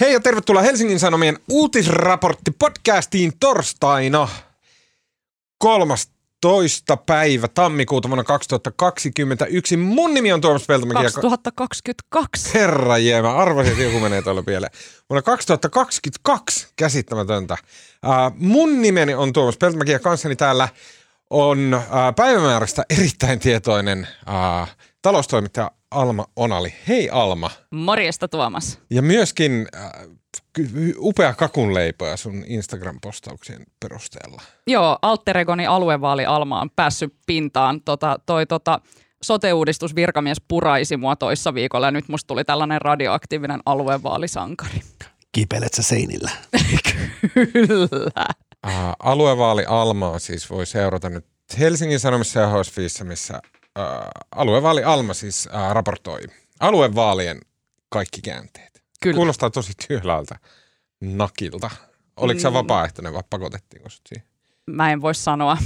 Hei ja tervetuloa Helsingin Sanomien uutisraportti podcastiin torstaina 13. päivä tammikuuta vuonna 2021. Mun nimi on Tuomas Peltomäki. 2022. Herra jee, mä arvasin, että joku menee tuolla pieleen. Vuonna 2022, käsittämätöntä. Uh, mun nimeni on Tuomas Peltomäki ja kanssani täällä on päivämäärästä erittäin tietoinen uh, taloustoimittaja Alma Onali. Hei Alma. Morjesta Tuomas. Ja myöskin äh, upea kakunleipoja sun Instagram-postauksien perusteella. Joo, Alteregoni aluevaali Alma on päässyt pintaan. Tota, toi tota, sote-uudistus virkamies puraisi mua toissa viikolla ja nyt musta tuli tällainen radioaktiivinen aluevaalisankari. Kipelet sä seinillä? Kyllä. Äh, aluevaali Almaa siis voi seurata nyt Helsingin Sanomissa ja HSFissä, missä äh, aluevaali Alma siis äh, raportoi aluevaalien kaikki käänteet. Kyllä. Kuulostaa tosi tyhjältä nakilta. Oliko mm. se vapaaehtoinen vai pakotettiinko sut siihen? Mä en voi sanoa.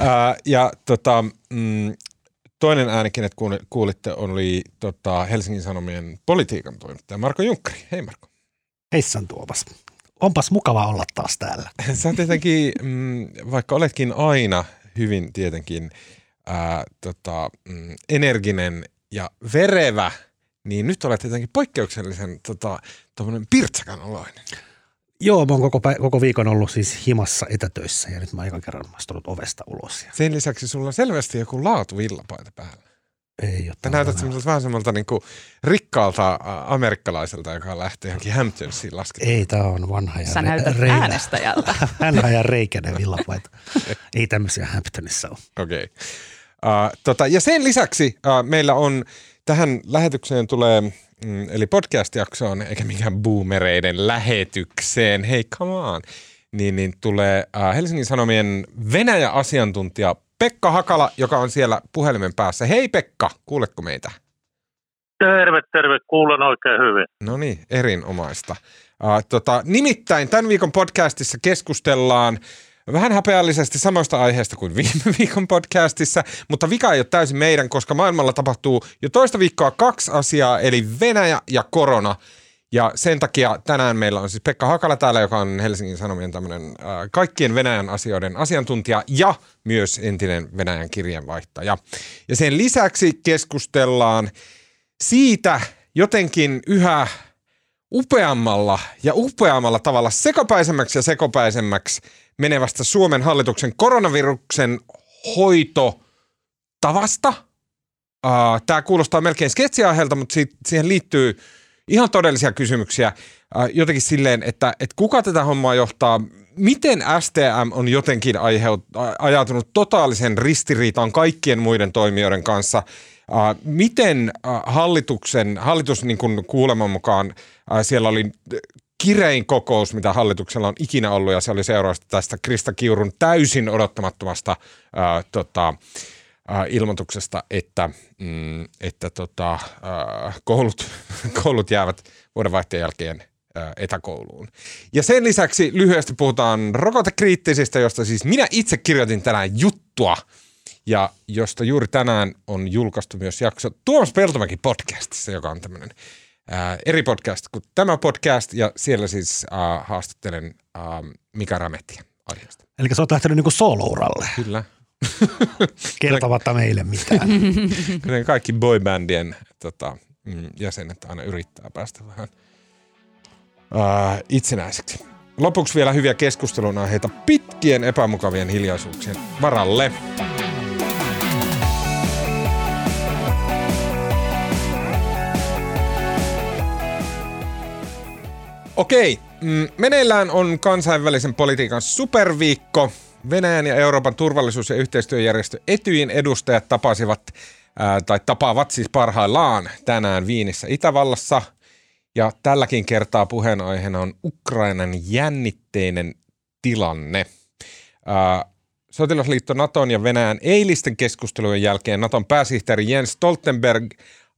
äh, ja tota, mm, toinen ääni, kenet kuulitte, oli tota, Helsingin Sanomien politiikan toimittaja Marko Junkkari. Hei Marko. Heissan Tuomas. Onpas mukava olla taas täällä. Sä tietenkin, mm, vaikka oletkin aina hyvin tietenkin ää, tota, mm, energinen ja verevä, niin nyt olet tietenkin poikkeuksellisen tota, pirtsakan oloinen. Joo, mä oon koko, koko viikon ollut siis himassa etätöissä ja nyt mä aika kerran astunut ovesta ulos. Ja... Sen lisäksi sulla on selvästi joku laatu villapaita päällä. Ei ole. näytät semmoiselta vähän semmoilta niin kuin rikkaalta amerikkalaiselta, joka lähtee johonkin Hamptonsiin laskemaan. Ei, tämä on vanha ja Sä näytät reilä. äänestäjältä. vanha ja reikäinen villapaita. Ei tämmöisiä Hamptonissa ole. Okei. Okay. Uh, tota, ja sen lisäksi uh, meillä on tähän lähetykseen tulee, mm, eli podcast-jaksoon, eikä mikään boomereiden lähetykseen, hei come on, niin, niin tulee uh, Helsingin Sanomien Venäjä-asiantuntija Pekka Hakala, joka on siellä puhelimen päässä. Hei Pekka, kuuletko meitä? Terve, terve. Kuulen oikein hyvin. No niin, erinomaista. Uh, tota, nimittäin tämän viikon podcastissa keskustellaan vähän häpeällisesti samoista aiheista kuin viime viikon podcastissa, mutta vika ei ole täysin meidän, koska maailmalla tapahtuu jo toista viikkoa kaksi asiaa, eli Venäjä ja korona – ja sen takia tänään meillä on siis Pekka Hakala täällä, joka on Helsingin Sanomien tämmöinen äh, kaikkien Venäjän asioiden asiantuntija ja myös entinen Venäjän kirjanvaihtaja. Ja sen lisäksi keskustellaan siitä jotenkin yhä upeammalla ja upeammalla tavalla sekopäisemmäksi ja sekopäisemmäksi menevästä Suomen hallituksen koronaviruksen hoitotavasta. Tämä kuulostaa melkein sketsiaiheelta, mutta siihen liittyy – ihan todellisia kysymyksiä. Äh, jotenkin silleen, että, että kuka tätä hommaa johtaa, miten STM on jotenkin aiheut, ajatunut totaalisen ristiriitaan kaikkien muiden toimijoiden kanssa, äh, miten äh, hallituksen, hallitus niin kuin kuuleman mukaan siellä oli kirein kokous, mitä hallituksella on ikinä ollut, ja se oli seurausta tästä Krista Kiurun täysin odottamattomasta ää, tota, ilmoituksesta, että, mm, että tota, äh, koulut, koulut jäävät vuodenvaihteen jälkeen äh, etäkouluun. Ja sen lisäksi lyhyesti puhutaan rokotekriittisistä, josta siis minä itse kirjoitin tänään juttua, ja josta juuri tänään on julkaistu myös jakso Tuomas Peltomäki podcastissa, joka on tämmöinen äh, eri podcast kuin tämä podcast, ja siellä siis äh, haastattelen äh, Mika Rametia aiheesta. Eli sä oot lähtenyt niinku solo-uralle. Kyllä. Kertomatta meille mitään. Kuten kaikki boybandien tota, mm, jäsenet aina yrittää päästä vähän uh, itsenäiseksi. Lopuksi vielä hyviä keskustelun aiheita pitkien epämukavien hiljaisuuksien varalle. Okei, mm, meneillään on kansainvälisen politiikan superviikko – Venäjän ja Euroopan turvallisuus- ja yhteistyöjärjestö Etyin edustajat tapasivat ää, tai tapaavat siis parhaillaan tänään Viinissä Itävallassa. Ja tälläkin kertaa puheenaiheena on Ukrainan jännitteinen tilanne. Ää, Sotilasliitto Naton ja Venäjän eilisten keskustelujen jälkeen Naton pääsihteeri Jens Stoltenberg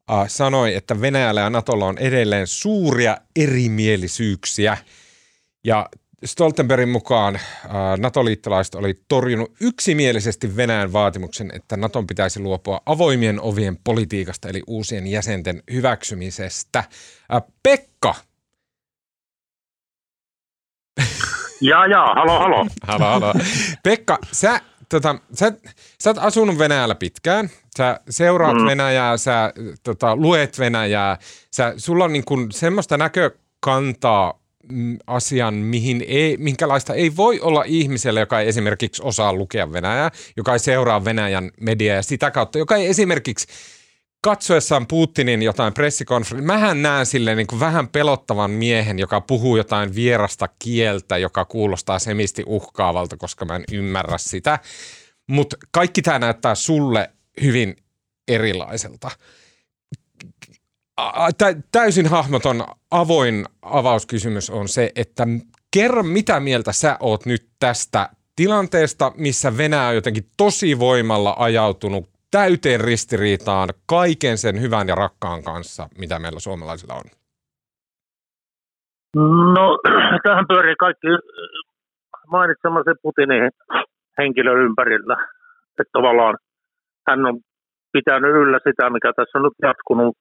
ää, sanoi, että Venäjällä ja Natolla on edelleen suuria erimielisyyksiä. Ja Stoltenbergin mukaan äh, NATO-liittolaiset oli torjunut yksimielisesti Venäjän vaatimuksen, että Naton pitäisi luopua avoimien ovien politiikasta eli uusien jäsenten hyväksymisestä. Äh, Pekka! Ja, ja, halo, halo. halo, halo. Pekka, sä, tota, sä, sä oot asunut Venäjällä pitkään. Sä seuraat mm. Venäjää, sä tota, luet Venäjää. Sä, sulla on niin kun semmoista näkökantaa asian, mihin ei, minkälaista ei voi olla ihmiselle, joka ei esimerkiksi osaa lukea Venäjää, joka ei seuraa Venäjän mediaa ja sitä kautta, joka ei esimerkiksi katsoessaan Putinin jotain pressikonferenssia, mähän näen sille niin kuin vähän pelottavan miehen, joka puhuu jotain vierasta kieltä, joka kuulostaa semisti uhkaavalta, koska mä en ymmärrä sitä. Mutta kaikki tämä näyttää sulle hyvin erilaiselta täysin hahmoton avoin avauskysymys on se, että kerro mitä mieltä sä oot nyt tästä tilanteesta, missä Venäjä on jotenkin tosi voimalla ajautunut täyteen ristiriitaan kaiken sen hyvän ja rakkaan kanssa, mitä meillä suomalaisilla on? No, tähän pyörii kaikki mainitsemasi Putinin henkilö ympärillä. Että tavallaan hän on pitänyt yllä sitä, mikä tässä on nyt jatkunut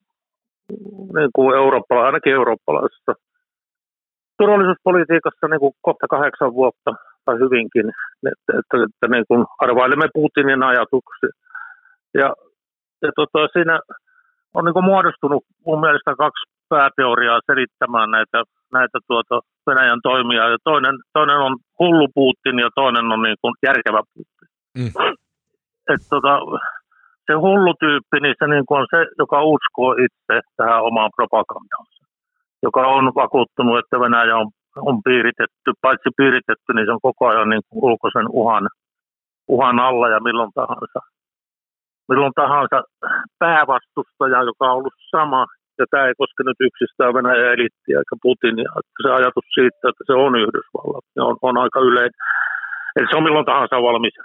niin kuin Eurooppala, ainakin eurooppalaisessa turvallisuuspolitiikassa niin kuin kohta kahdeksan vuotta tai hyvinkin, että, että, että niin kuin arvailemme Putinin ajatuksia. Ja, ja tota, siinä on niin kuin muodostunut mun mielestä kaksi pääteoriaa selittämään näitä, näitä tuota Venäjän toimia. Ja toinen, toinen on hullu Putin ja toinen on niin kuin järkevä Putin. Mm. Et tota, se hullu tyyppi, se niin kuin on se, joka uskoo itse tähän omaan propagandaansa. Joka on vakuuttunut, että Venäjä on, on piiritetty, paitsi piiritetty, niin se on koko ajan niin ulkoisen uhan, uhan alla ja milloin tahansa. Milloin tahansa päävastustaja, joka on ollut sama, ja tämä ei koske nyt yksistään Venäjän elittiä eikä Putinia, että se ajatus siitä, että se on Yhdysvallat, on, on aika yleinen. Eli se on milloin tahansa valmis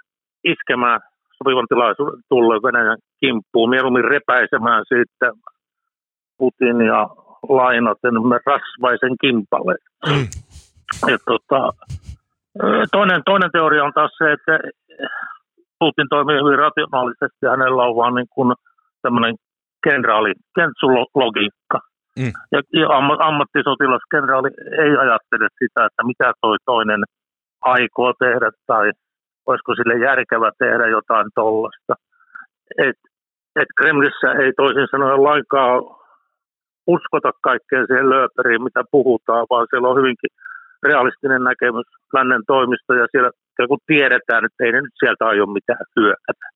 iskemään sopivan tilaisuuden tulle Venäjän kimppuun, mieluummin repäisemään siitä Putinia lainaten rasvaisen kimpalle. Mm. Ja tota, toinen, toinen teoria on taas se, että Putin toimii hyvin rationaalisesti, hänellä on vaan niin kuin tämmöinen kenraali, kentsulogiikka. Mm. Ja, ja ammattisotilaskenraali ei ajattele sitä, että mitä toi toinen aikoo tehdä tai olisiko sille järkevä tehdä jotain tollasta. Et, et Kremlissä ei toisin sanoen lainkaan uskota kaikkeen siihen lööperiin, mitä puhutaan, vaan siellä on hyvinkin realistinen näkemys lännen toimista ja siellä kun tiedetään, että ei ne nyt sieltä aio mitään hyökätä.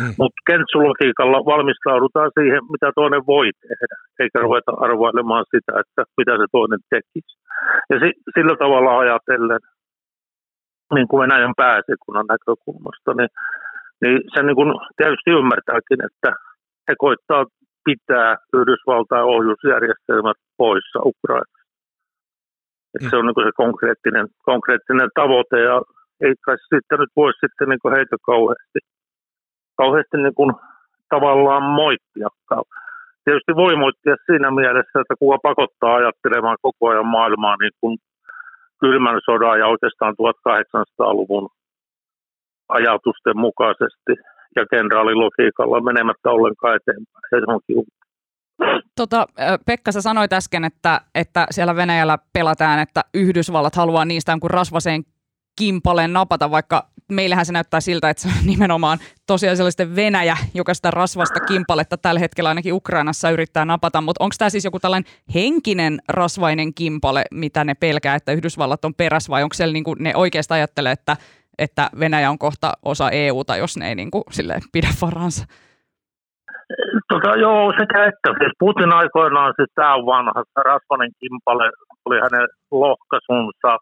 Mm. Mutta kentsulogiikalla valmistaudutaan siihen, mitä toinen voi tehdä, eikä ruveta arvailemaan sitä, että mitä se toinen tekisi. Ja si- sillä tavalla ajatellen niin kuin Venäjän pääsekunnan näkökulmasta, niin, niin sen niin kuin tietysti ymmärtääkin, että he koittaa pitää Yhdysvaltain ohjusjärjestelmät poissa Ukrainasta. Mm. Se on niin se konkreettinen, konkreettinen tavoite ja ei kai sitten nyt voi sitten niin kuin heitä kauheasti, kauheasti niin kuin tavallaan moittiakaan. Tietysti voi moittia siinä mielessä, että kuka pakottaa ajattelemaan koko ajan maailmaa niin kuin kylmän sodan ja oikeastaan 1800-luvun ajatusten mukaisesti ja kenraalilogiikalla menemättä ollenkaan eteenpäin. Se on Tota, Pekka, sä sanoit äsken, että, että siellä Venäjällä pelataan, että Yhdysvallat haluaa niistä kuin rasvaseen kimpaleen napata, vaikka meillähän se näyttää siltä, että se on nimenomaan sellaisten Venäjä, joka sitä rasvasta kimpaletta tällä hetkellä ainakin Ukrainassa yrittää napata, mutta onko tämä siis joku tällainen henkinen rasvainen kimpale, mitä ne pelkää, että Yhdysvallat on peräs vai onko siellä niin kuin ne oikeastaan ajattelee, että, että Venäjä on kohta osa EUta, jos ne ei niin kuin, silleen, pidä varansa? Tota, joo, sekä että. Siis Putin aikoinaan, siis tämä on vanha, rasvainen kimpale oli hänen lohkaisunsa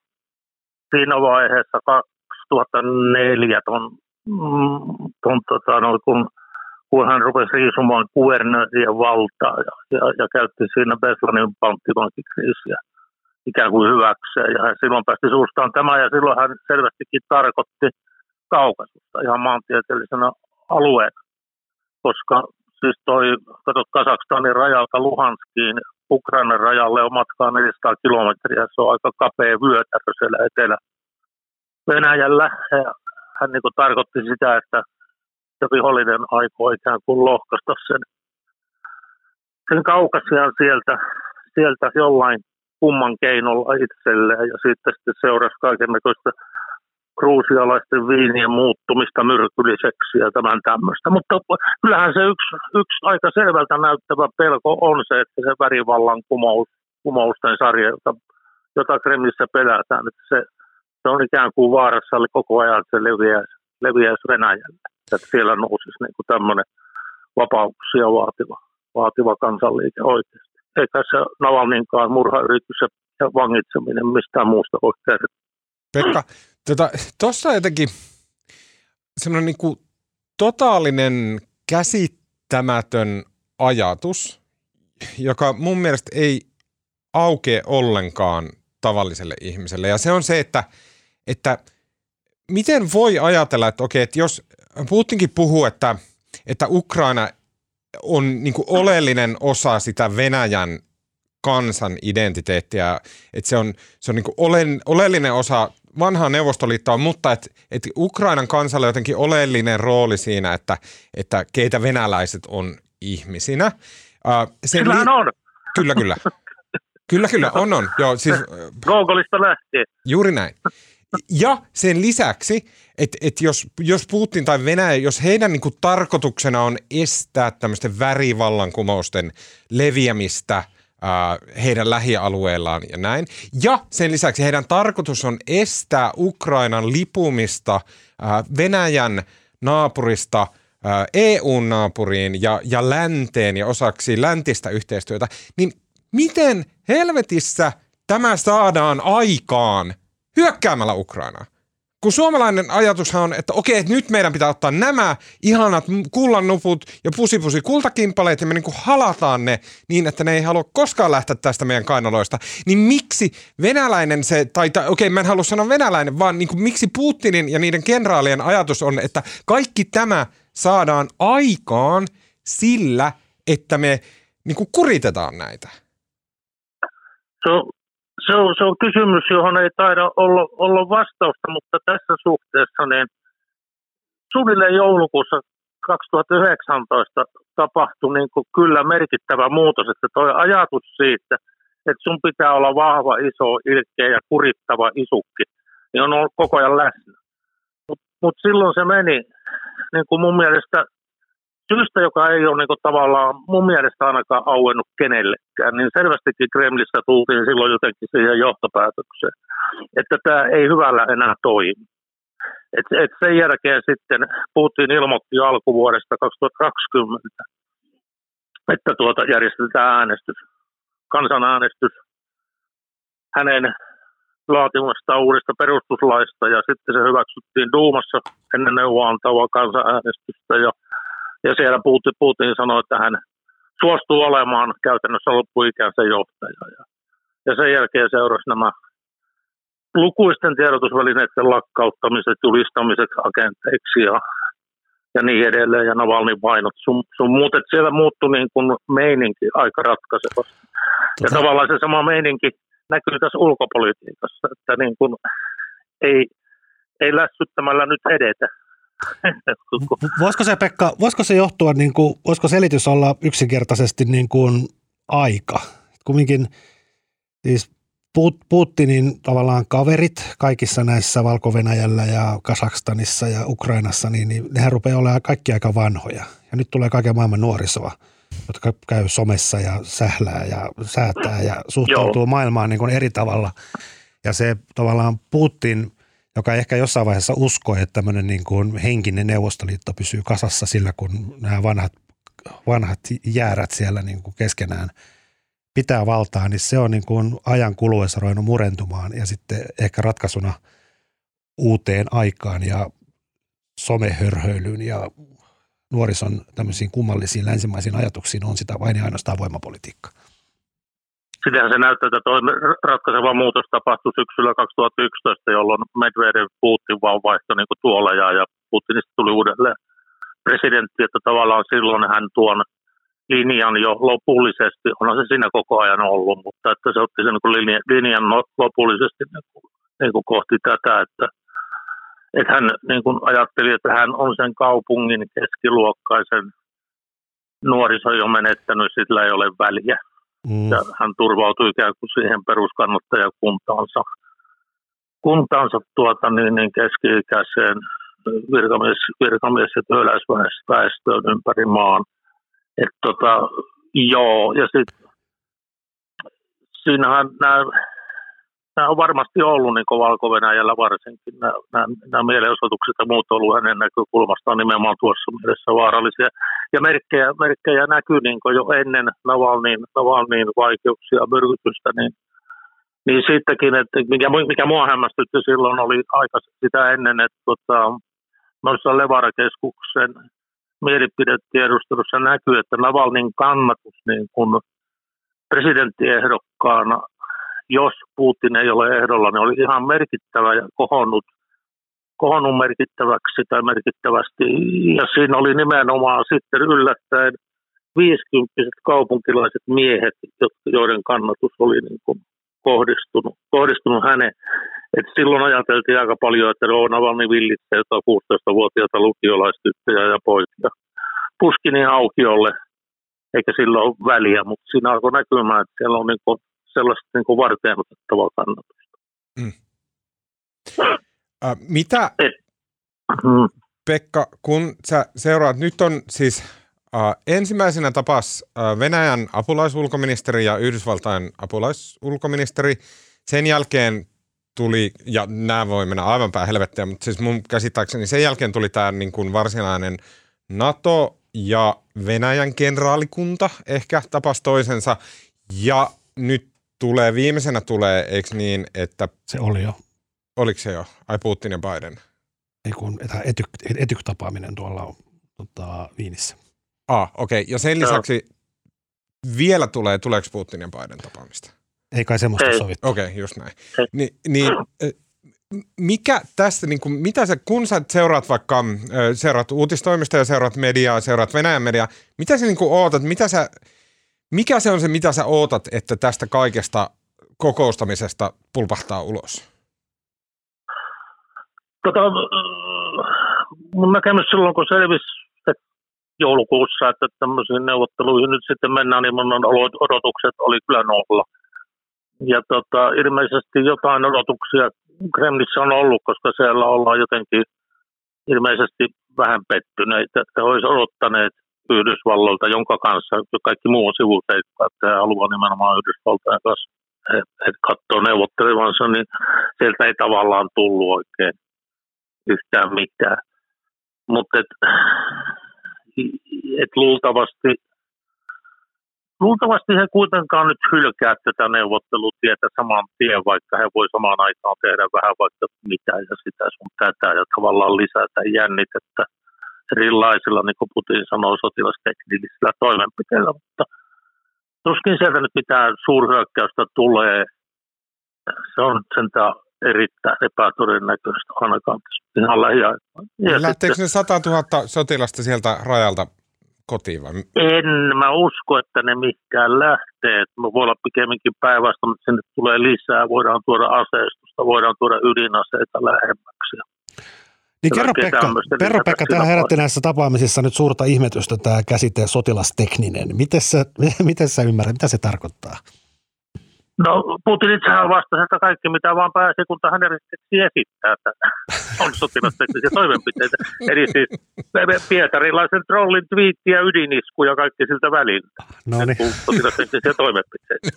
siinä vaiheessa 2004 ton, ton, tota, no, kun, kun hän rupesi riisumaan kuvernöörien valtaa ja, ja, ja käytti siinä Beslanin panttivankikriisiä ikään kuin hyväkseen. Ja hän silloin päästi suustaan tämä ja silloin hän selvästikin tarkoitti kaukasusta ihan maantieteellisenä alueena, koska siis toi, katsot Kazakstanin rajalta Luhanskiin Ukrainan rajalle on matkaa 400 kilometriä. Se on aika kapea vyötärö siellä etelä Venäjällä. Hän niin kuin tarkoitti sitä, että vihollinen aikoo ikään kuin lohkaista sen, sen kaukasiaan sieltä, sieltä jollain kumman keinolla itselleen ja sitten, sitten seurasi kaiken näköistä kruusialaisten viinien muuttumista myrkylliseksi ja tämän tämmöistä. Mutta kyllähän se yksi, yksi aika selvältä näyttävä pelko on se, että se värivallan kumous, kumousten sarja, jota, jota Kremlissä pelätään, että se, se on ikään kuin vaarassa eli koko ajan, että se leviäisi, leviäisi Venäjälle. Että siellä nousisi niin kuin tämmöinen vapauksia vaativa, vaativa kansanliike oikeasti. Eikä se Navalninkaan murhayritys ja vangitseminen mistään muusta voi kertoa. Pekka, tuossa tota, jotenkin semmoinen niin kuin totaalinen käsittämätön ajatus, joka mun mielestä ei aukea ollenkaan tavalliselle ihmiselle. Ja se on se, että, että miten voi ajatella, että okei, että jos Putinkin puhuu, että, että Ukraina on niin kuin oleellinen osa sitä Venäjän kansan identiteettiä, että se on, se on niin kuin oleellinen osa vanhaa Neuvostoliittoa, mutta että et Ukrainan kansalla on jotenkin oleellinen rooli siinä, että, että keitä venäläiset on ihmisinä. Sen Kyllähän li- on. Kyllä, kyllä. Kyllä, kyllä, on, on. Joo, siis, Googleista lähtien. Juuri näin. Ja sen lisäksi, että et jos, jos Putin tai Venäjä, jos heidän niinku tarkoituksena on estää tämmöisten värivallankumousten leviämistä – heidän lähialueillaan ja näin. Ja sen lisäksi heidän tarkoitus on estää Ukrainan lipumista Venäjän naapurista EU-naapuriin ja, ja länteen ja osaksi läntistä yhteistyötä, niin miten helvetissä tämä saadaan aikaan hyökkäämällä Ukrainaan? kun suomalainen ajatushan on, että okei, että nyt meidän pitää ottaa nämä ihanat kullannuput ja pusipusi kultakimpaleet ja me niin halataan ne niin, että ne ei halua koskaan lähteä tästä meidän kainaloista, niin miksi venäläinen se, tai, tai okei, mä en halua sanoa venäläinen, vaan niin kuin, miksi Putinin ja niiden kenraalien ajatus on, että kaikki tämä saadaan aikaan sillä, että me niin kuin kuritetaan näitä? On, se on, se on kysymys, johon ei taida olla, olla vastausta, mutta tässä suhteessa niin suunnilleen joulukuussa 2019 tapahtui niin kuin kyllä merkittävä muutos, että tuo ajatus siitä, että sun pitää olla vahva, iso, ilkeä ja kurittava isukki, niin on ollut koko ajan läsnä. Mutta mut silloin se meni niin kuin mun mielestä syystä, joka ei ole niin tavallaan mun mielestä ainakaan auennut kenellekään, niin selvästikin Kremlissä tultiin silloin jotenkin siihen johtopäätökseen, että tämä ei hyvällä enää toimi. Et, et sen jälkeen sitten Putin ilmoitti alkuvuodesta 2020, että tuota järjestetään äänestys, kansanäänestys hänen laatimasta uudesta perustuslaista ja sitten se hyväksyttiin Duumassa ennen neuvoantavaa kansanäänestystä ja ja siellä Putin, Putin sanoi, että hän suostuu olemaan käytännössä loppuikänsä johtaja. Ja, ja sen jälkeen seurasi nämä lukuisten tiedotusvälineiden lakkauttamiset, julistamiset agenteiksi ja, ja niin edelleen, ja Navalnin vainot sun, sun muut. Että siellä muuttui niin kuin meininki aika ratkaisevasti. Tota... Ja tavallaan se sama meininki näkyy tässä ulkopolitiikassa, että niin kuin ei, ei lässyttämällä nyt edetä, Voisiko se Pekka, voisiko se johtua, niin kuin, voisiko selitys olla yksinkertaisesti niin kuin aika? Kumminkin siis Putinin tavallaan kaverit kaikissa näissä valko ja Kasakstanissa ja Ukrainassa, niin, niin nehän rupeaa olemaan kaikki aika vanhoja. Ja nyt tulee kaiken maailman nuorisoa, jotka käy somessa ja sählää ja säätää ja suhtautuu Joo. maailmaan niin kuin eri tavalla. Ja se tavallaan Putin – joka ehkä jossain vaiheessa uskoi, että tämmöinen niin kuin henkinen neuvostoliitto pysyy kasassa sillä, kun nämä vanhat, vanhat jäärät siellä niin kuin keskenään pitää valtaa, niin se on niin kuin ajan kuluessa ruvennut murentumaan ja sitten ehkä ratkaisuna uuteen aikaan ja somehörhöilyyn ja nuorison tämmöisiin kummallisiin länsimaisiin ajatuksiin on sitä vain ja ainoastaan voimapolitiikka sittenhän se näyttää, että tuo ratkaiseva muutos tapahtui syksyllä 2011, jolloin Medvedev Putin vaan vaihtoi niin tuoleja ja Putinista tuli uudelleen presidentti, että tavallaan silloin hän tuon linjan jo lopullisesti, onhan se siinä koko ajan ollut, mutta että se otti sen niin linjan, linjan no, lopullisesti niin kuin, niin kuin kohti tätä, että, että hän niin kuin ajatteli, että hän on sen kaupungin keskiluokkaisen nuoriso jo menettänyt, sillä ei ole väliä. Mm. Ja hän turvautui ikään kuin siihen peruskannattajakuntaansa kuntaansa tuota, niin, niin keski-ikäiseen virkamies, virkamies- ja työläisväestöön ympäri maan. Et tota, joo, ja sitten siinähän nämä, nämä on varmasti ollut niin Valko-Venäjällä varsinkin, nämä, nämä, mielenosoitukset ja muut ollut hänen näkökulmastaan nimenomaan tuossa mielessä vaarallisia. Ja merkkejä, merkkejä näkyy niin jo ennen Navalnin, Navalnin vaikeuksia ja myrkytystä, niin niin sittenkin, että mikä, mikä mua hämmästytti silloin oli aika sitä ennen, että tota, noissa Levara-keskuksen mielipidetiedustelussa näkyy, että Navalnin kannatus niin kun presidenttiehdokkaana, jos Putin ei ole ehdolla, niin oli ihan merkittävä ja kohonnut, kohonnut merkittäväksi tai merkittävästi. Ja siinä oli nimenomaan sitten yllättäen 50 kaupunkilaiset miehet, joiden kannatus oli niin kuin kohdistunut, kohdistunut häneen. Et silloin ajateltiin aika paljon, että no, Navalny villitsee jotain 16-vuotiaita lukiolaistyttöjä ja poikia Puskinin aukiolle, eikä sillä ole väliä, mutta siinä alkoi näkymään, että siellä on niinku sellaista niinku varteen otettavaa kannatusta. Mm. Äh, mitä, Et, mm. Pekka, kun sä seuraat, nyt on siis Uh, ensimmäisenä tapas uh, Venäjän apulaisulkoministeri ja Yhdysvaltain apulaisulkoministeri. Sen jälkeen tuli, ja nämä voi mennä aivan päin helvettiä, mutta siis mun käsittääkseni sen jälkeen tuli tämä niin kuin varsinainen NATO ja Venäjän kenraalikunta ehkä tapas toisensa. Ja nyt tulee, viimeisenä tulee, eikö niin, että... Se oli jo. Oliko se jo? Ai Putin ja Biden. Ei kun etyk, etyk-tapaaminen tuolla on tota, Viinissä. Ah, okei. Okay. Ja sen lisäksi no. vielä tulee, tuleeko Putin ja Biden tapaamista? Ei kai semmoista Ei. sovittu. Okei, okay, just näin. Ni, niin, mikä tässä, niin kuin, mitä sä, kun sä seuraat vaikka, seuraat uutistoimista ja seuraat mediaa, seuraat Venäjän mediaa, mitä sä niin kuin ootat, mitä sä, mikä se on se, mitä sä ootat, että tästä kaikesta kokoustamisesta pulpahtaa ulos? Tota, mun näkemys silloin, kun selvisi joulukuussa, että tämmöisiin neuvotteluihin nyt sitten mennään, niin mun odotukset oli kyllä nolla. Ja tota, ilmeisesti jotain odotuksia Kremlissä on ollut, koska siellä ollaan jotenkin ilmeisesti vähän pettyneitä, että olisi odottaneet Yhdysvalloilta, jonka kanssa kaikki muu on sivuseikka, että he haluaa nimenomaan Yhdysvaltain kanssa he, katsoo neuvottelevansa, niin sieltä ei tavallaan tullut oikein yhtään mitään. Mutta että luultavasti, luultavasti he kuitenkaan nyt hylkää tätä neuvottelutietä saman tien, vaikka he voi samaan aikaan tehdä vähän vaikka mitä ja sitä sun tätä ja tavallaan lisätä jännitettä erilaisilla, niin kuin Putin sanoo, sotilasteknillisillä toimenpiteillä, mutta tuskin sieltä nyt mitään suurhyökkäystä tulee. Se on sentään erittäin epätodennäköistä ainakaan ihan lähiaikoina. Lähteekö sitten, ne 100 000 sotilasta sieltä rajalta kotiin vai? En mä usko, että ne mihinkään lähtee. Me voi olla pikemminkin päinvastoin, mutta sinne tulee lisää. Voidaan tuoda aseistusta, voidaan tuoda ydinaseita lähemmäksi. Niin kerro Pekka, kerro Pekka tämä herätti näissä tapaamisissa nyt suurta ihmetystä tämä käsite sotilastekninen. Miten sä, miten sä ymmärrät, mitä se tarkoittaa? No Putin itsehän vastasi, että kaikki mitä vaan pääsi, kun hän erityisesti esittää, että on sotilasteknisiä toimenpiteitä. Eli siis pietarilaisen trollin twiitti ja ydinisku ja kaikki siltä väliltä. No niin. Sotilasteknisiä toimenpiteitä.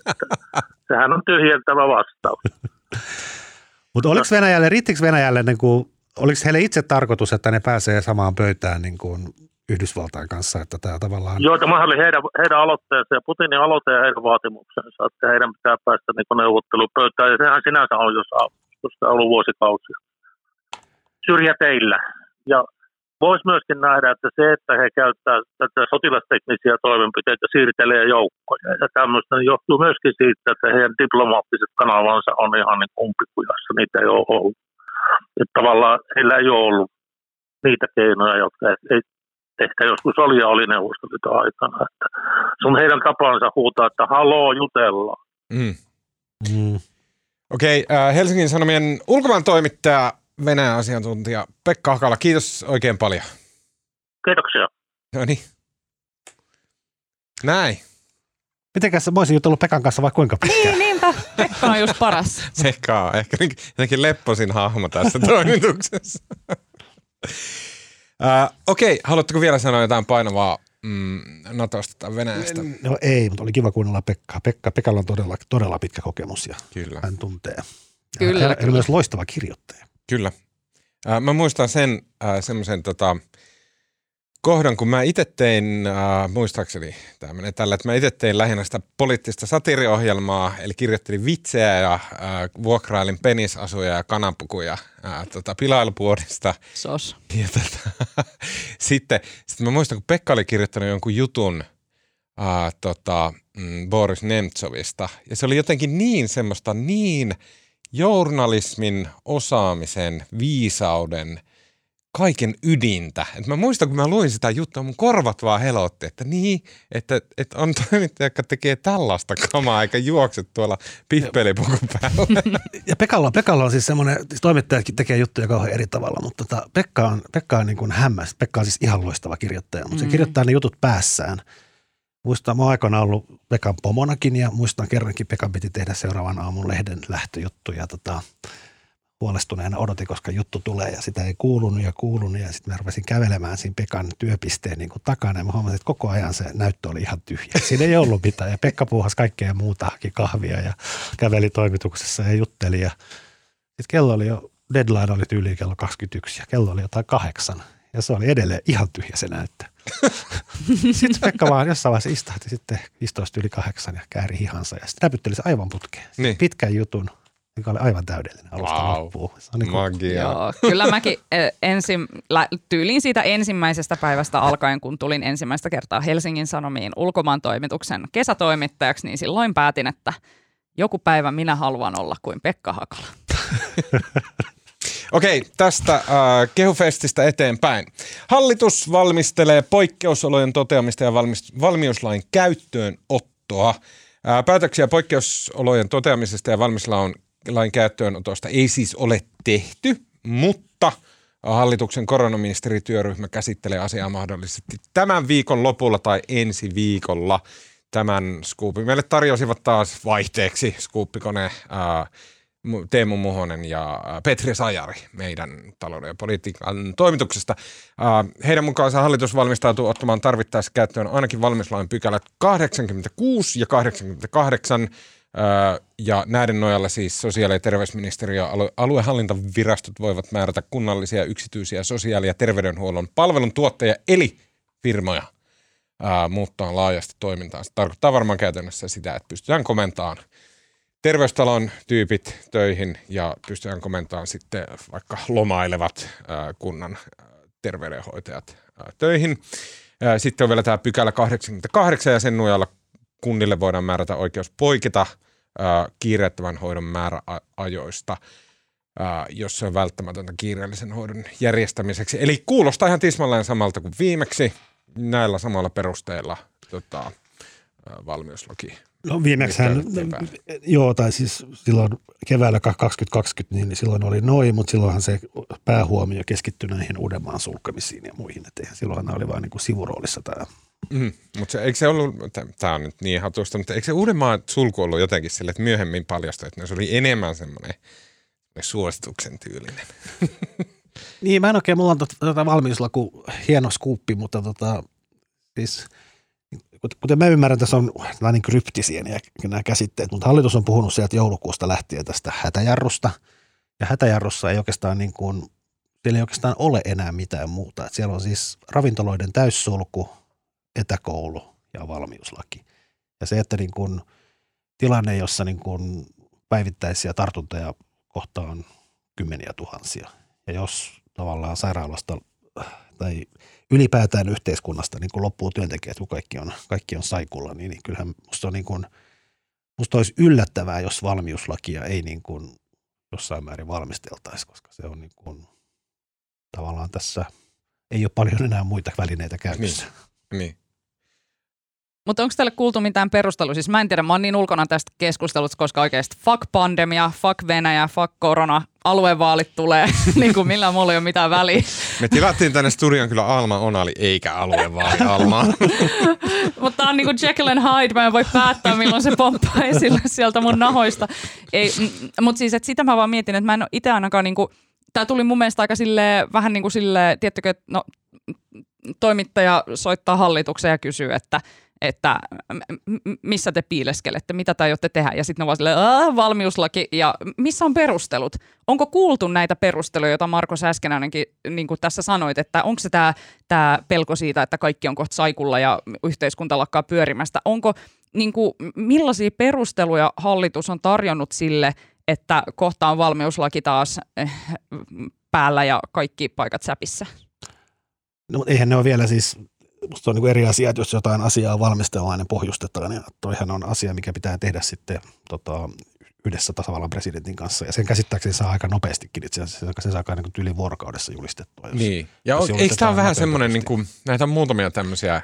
Sehän on tyhjentävä vastaus. Mutta oliko Venäjälle, riittikö Venäjälle, niin kuin, oliko heille itse tarkoitus, että ne pääsee samaan pöytään niin kuin Yhdysvaltain kanssa, että tämä tavallaan... Joo, tämä oli heidän, heidän aloitteensa ja Putinin aloite ja heidän vaatimuksensa, että heidän pitää päästä niin neuvottelupöytään ja sehän sinänsä on jo saavutusta ollut vuosikausia syrjäteillä. Ja voisi myöskin nähdä, että se, että he käyttää tätä sotilasteknisiä toimenpiteitä, siirtelee joukkoja ja tämmöistä, niin johtuu myöskin siitä, että heidän diplomaattiset kanavansa on ihan niin umpikujassa, niitä ei ole ollut. Että tavallaan heillä ei ole ollut niitä keinoja, jotka ei ehkä joskus oli ja oli Neuvostoliiton aikana. Että sun heidän tapansa huutaa, että haloo, jutellaan. Mm. Mm. Okei, okay, äh, Helsingin Sanomien ulkomaan toimittaja, Venäjän asiantuntija Pekka Hakala, kiitos oikein paljon. Kiitoksia. No niin. Näin. Mitenkäs mä olisin jutellut Pekan kanssa vai kuinka pitkään? Niin, niinpä. Pekka on just paras. Pekka on ehkä jotenkin lepposin hahmo tässä toimituksessa. uh, Okei, okay, haluatteko vielä sanoa jotain painavaa mm, Natosta tai Venäjästä? No ei, mutta oli kiva kuunnella Pekkaa. Pekka, Pekalla on todella, todella pitkä kokemus ja kyllä. hän tuntee. Kyllä, hän, kyllä. myös loistava kirjoittaja. Kyllä. Uh, mä muistan sen uh, semmoisen tota, kohdan, kun mä itse tein, äh, muistaakseni tämä menee tällä, että mä itse tein lähinnä sitä poliittista satiriohjelmaa, eli kirjoittelin vitsejä ja äh, vuokrailin penisasuja ja kananpukuja äh, tota, pilailupuodista. Sos. Ja tota, sitten, sitten mä muistan, kun Pekka oli kirjoittanut jonkun jutun äh, tota, mm, Boris Nemtsovista, ja se oli jotenkin niin semmoista niin journalismin osaamisen, viisauden – kaiken ydintä. Et mä muistan, kun mä luin sitä juttua, mun korvat vaan helotti, että niin, että, että on toimittaja, joka tekee tällaista kamaa, eikä juokse tuolla pippelipukun päällä. Ja Pekalla, Pekalla on siis semmoinen, siis toimittajatkin tekee juttuja kauhean eri tavalla, mutta tota, Pekka on, Pekka on niin kuin hämmäs. Pekka on siis ihan loistava kirjoittaja, mutta mm. se kirjoittaa ne jutut päässään. Muistan, mä oon aikana ollut Pekan pomonakin ja muistan kerrankin Pekan piti tehdä seuraavan aamun lehden lähtöjuttu ja tota, huolestuneena odotin, koska juttu tulee ja sitä ei kuulunut ja kuulunut ja sitten mä rupesin kävelemään siinä Pekan työpisteen niin kuin takana ja mä huomasin, että koko ajan se näyttö oli ihan tyhjä. Siinä ei ollut mitään ja Pekka puuhasi kaikkea muuta, haki kahvia ja käveli toimituksessa ja jutteli ja sitten kello oli jo, deadline oli tyyli kello 21 ja kello oli jotain kahdeksan ja se oli edelleen ihan tyhjä se näyttö. sitten Pekka vaan jossain vaiheessa istahti sitten 15 yli kahdeksan ja kääri hihansa ja sitten näpytteli se aivan putkeen. Niin. Pitkän jutun mikä oli aivan täydellinen alusta wow. loppuun. Se on niin kuin... Magia. Joo, kyllä mäkin ensin, tyyliin siitä ensimmäisestä päivästä alkaen, kun tulin ensimmäistä kertaa Helsingin Sanomiin ulkomaan toimituksen kesätoimittajaksi, niin silloin päätin, että joku päivä minä haluan olla kuin Pekka Hakala. Okei, tästä äh, kehufestistä eteenpäin. Hallitus valmistelee poikkeusolojen toteamista ja valmis, valmiuslain käyttöönottoa. Äh, päätöksiä poikkeusolojen toteamisesta ja valmiuslain lain käyttöönotosta ei siis ole tehty, mutta hallituksen koronaministerityöryhmä käsittelee asiaa mahdollisesti tämän viikon lopulla tai ensi viikolla. Tämän skuupin meille tarjosivat taas vaihteeksi skuuppikone ää, Teemu Muhonen ja Petri Sajari meidän talouden ja politiikan toimituksesta. Heidän mukaansa hallitus valmistautuu ottamaan tarvittaessa käyttöön ainakin valmislain pykälät 86 ja 88 ja näiden nojalla siis sosiaali- ja terveysministeriö ja aluehallintavirastot voivat määrätä kunnallisia yksityisiä sosiaali- ja terveydenhuollon palveluntuottajia eli firmoja muuttaa laajasti toimintaa. Se tarkoittaa varmaan käytännössä sitä, että pystytään komentamaan terveystalon tyypit töihin ja pystytään komentamaan sitten vaikka lomailevat kunnan terveydenhoitajat töihin. Sitten on vielä tämä pykälä 88 ja sen nojalla kunnille voidaan määrätä oikeus poiketa kiireettömän hoidon määräajoista, jos se on välttämätöntä kiireellisen hoidon järjestämiseksi. Eli kuulostaa ihan tismalleen samalta kuin viimeksi näillä samalla perusteilla tota, valmiuslaki. No viimeksi joo, tai siis silloin keväällä 2020, niin silloin oli noin, mutta silloinhan se päähuomio keskittyi näihin Uudenmaan sulkemisiin ja muihin. Että silloinhan oli vain niin kuin sivuroolissa tämä Mm, mutta se, eikö se ollut, tämä on nyt niin hatusta, mutta eikö se Uudenmaan sulku ollut jotenkin sille, että myöhemmin paljastui, että se oli enemmän semmoinen suosituksen tyylinen? niin, mä en oikein, mulla on tota, tota valmiuslaku hieno skuuppi, mutta tota, siis kuten mä ymmärrän, tässä on nämä niin kryptisiä nämä käsitteet, mutta hallitus on puhunut sieltä joulukuusta lähtien tästä hätäjarrusta, ja hätäjarrussa ei oikeastaan niin kuin, siellä ei oikeastaan ole enää mitään muuta. Että siellä on siis ravintoloiden täyssulku, etäkoulu ja valmiuslaki. Ja se, että niin kuin tilanne, jossa niin kuin päivittäisiä tartuntoja kohta on kymmeniä tuhansia. Ja jos tavallaan sairaalasta tai ylipäätään yhteiskunnasta niin kuin loppuu työntekijät, kun kaikki on, kaikki on saikulla, niin, niin kyllähän musta, on niin kuin, musta olisi yllättävää, jos valmiuslakia ei niin kuin jossain määrin valmisteltaisi, koska se on niin kuin, tavallaan tässä ei ole paljon enää muita välineitä käytössä. Niin. niin. Mutta onko teille kuultu mitään perustelua? Siis mä en tiedä, mä oon niin ulkona tästä keskustelusta, koska oikeasti fuck pandemia, fuck Venäjä, fuck korona, aluevaalit tulee, niin kuin millään mulla ei ole mitään väliä. Me tilattiin tänne studion kyllä Alma Onali eikä aluevaali Alma. Mutta tää on niinku Jekyll and Hyde, mä en voi päättää milloin se pomppaa esille sieltä mun nahoista. Mutta siis että sitä mä vaan mietin, että mä en ole itse ainakaan niinku, tää tuli mun mielestä aika sille vähän niin kuin sille, tiettykö, no toimittaja soittaa hallitukseen ja kysyy, että että missä te piileskelette, mitä te aiotte tehdä. Ja sitten ne vaan silleen, valmiuslaki ja missä on perustelut? Onko kuultu näitä perusteluja, joita Marko Säskenäinenkin niin kuin tässä sanoit, että onko se tämä, pelko siitä, että kaikki on kohta saikulla ja yhteiskunta lakkaa pyörimästä? Onko, niin kuin, millaisia perusteluja hallitus on tarjonnut sille, että kohta on valmiuslaki taas eh, päällä ja kaikki paikat säpissä? No eihän ne ole vielä siis musta on niin eri asia, että jos jotain asiaa valmistellaan ja pohjustetaan, niin toihan on asia, mikä pitää tehdä sitten tota, yhdessä tasavallan presidentin kanssa. Ja sen käsittääkseni saa aika nopeastikin itse asiassa, se saa niin yli vuorokaudessa julistettua. Jos, niin, ja jos eikö tämä ole vähän semmoinen, niin kuin, näitä on muutamia tämmöisiä,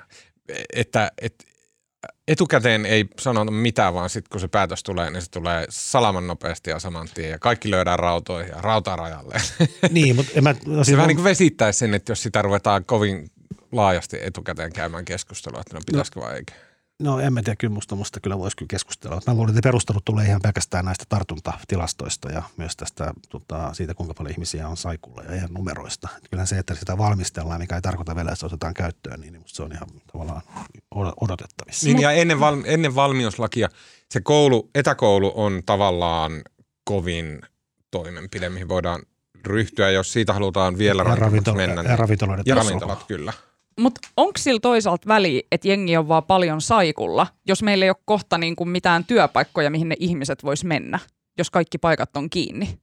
että, että etukäteen ei sanota mitään, vaan sitten kun se päätös tulee, niin se tulee salaman nopeasti ja saman tien. Ja kaikki löydään rautoihin ja rautarajalle. Niin, mutta en mä, no, se vähän niin kuin vesittäisi sen, että jos sitä ruvetaan kovin laajasti etukäteen käymään keskustelua, että no pitäisikö no, vai eikä? No en mä tiedä, kyllä musta, musta kyllä voisi kyllä keskustella. Mä luulen, että perustelut tulee ihan pelkästään näistä tartuntatilastoista ja myös tästä tota, siitä, kuinka paljon ihmisiä on saikulla ja ihan numeroista. Kyllä se, että sitä valmistellaan, mikä ei tarkoita vielä, että se otetaan käyttöön, niin, niin musta se on ihan tavallaan odotettavissa. Niin ja ennen, val, ennen valmiuslakia se koulu, etäkoulu on tavallaan kovin toimenpide, mihin voidaan ryhtyä, jos siitä halutaan vielä ja ravintola- mennä. Niin, ja ravintoloiden Ja ravintolat, kyllä. Mutta onko sillä toisaalta väliä, että jengi on vaan paljon saikulla, jos meillä ei ole kohta niin kuin mitään työpaikkoja, mihin ne ihmiset vois mennä, jos kaikki paikat on kiinni?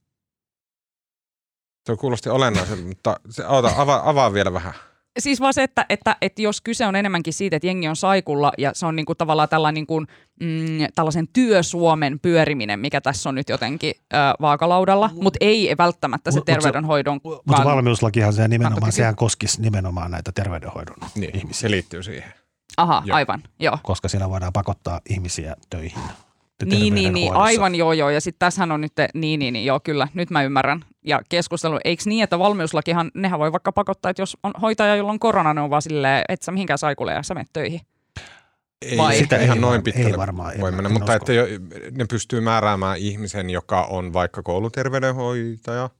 Se kuulosti olennaiselta, mutta se, ota, avaa, avaa vielä vähän siis vaan se, että, että, että jos kyse on enemmänkin siitä, että jengi on saikulla ja se on niinku tavallaan tällainen niinku, mm, tällaisen työsuomen pyöriminen, mikä tässä on nyt jotenkin äh, vaakalaudalla, mutta ei välttämättä se terveydenhoidon Mutta mut valmiuslakihan se nimenomaan, sehän koskisi nimenomaan näitä terveydenhoidon niin, ihmisiä. Se liittyy siihen. Aha, joo. aivan, joo. Koska siellä voidaan pakottaa ihmisiä töihin. Niin, niin, niin, aivan joo joo. Ja sitten tässähän on nyt, niin, niin, niin, joo kyllä, nyt mä ymmärrän. Ja keskustelu, eikö niin, että valmiuslakihan, nehän voi vaikka pakottaa, että jos on hoitaja, jolla on korona, ne on vaan silleen, että sä mihinkään saikulle ja sä menet töihin. Ei, Vai? sitä ihan ei noin pitkälle ei varmaan, voi mennä, mutta että jo, ne pystyy määräämään ihmisen, joka on vaikka kouluterveydenhoitaja,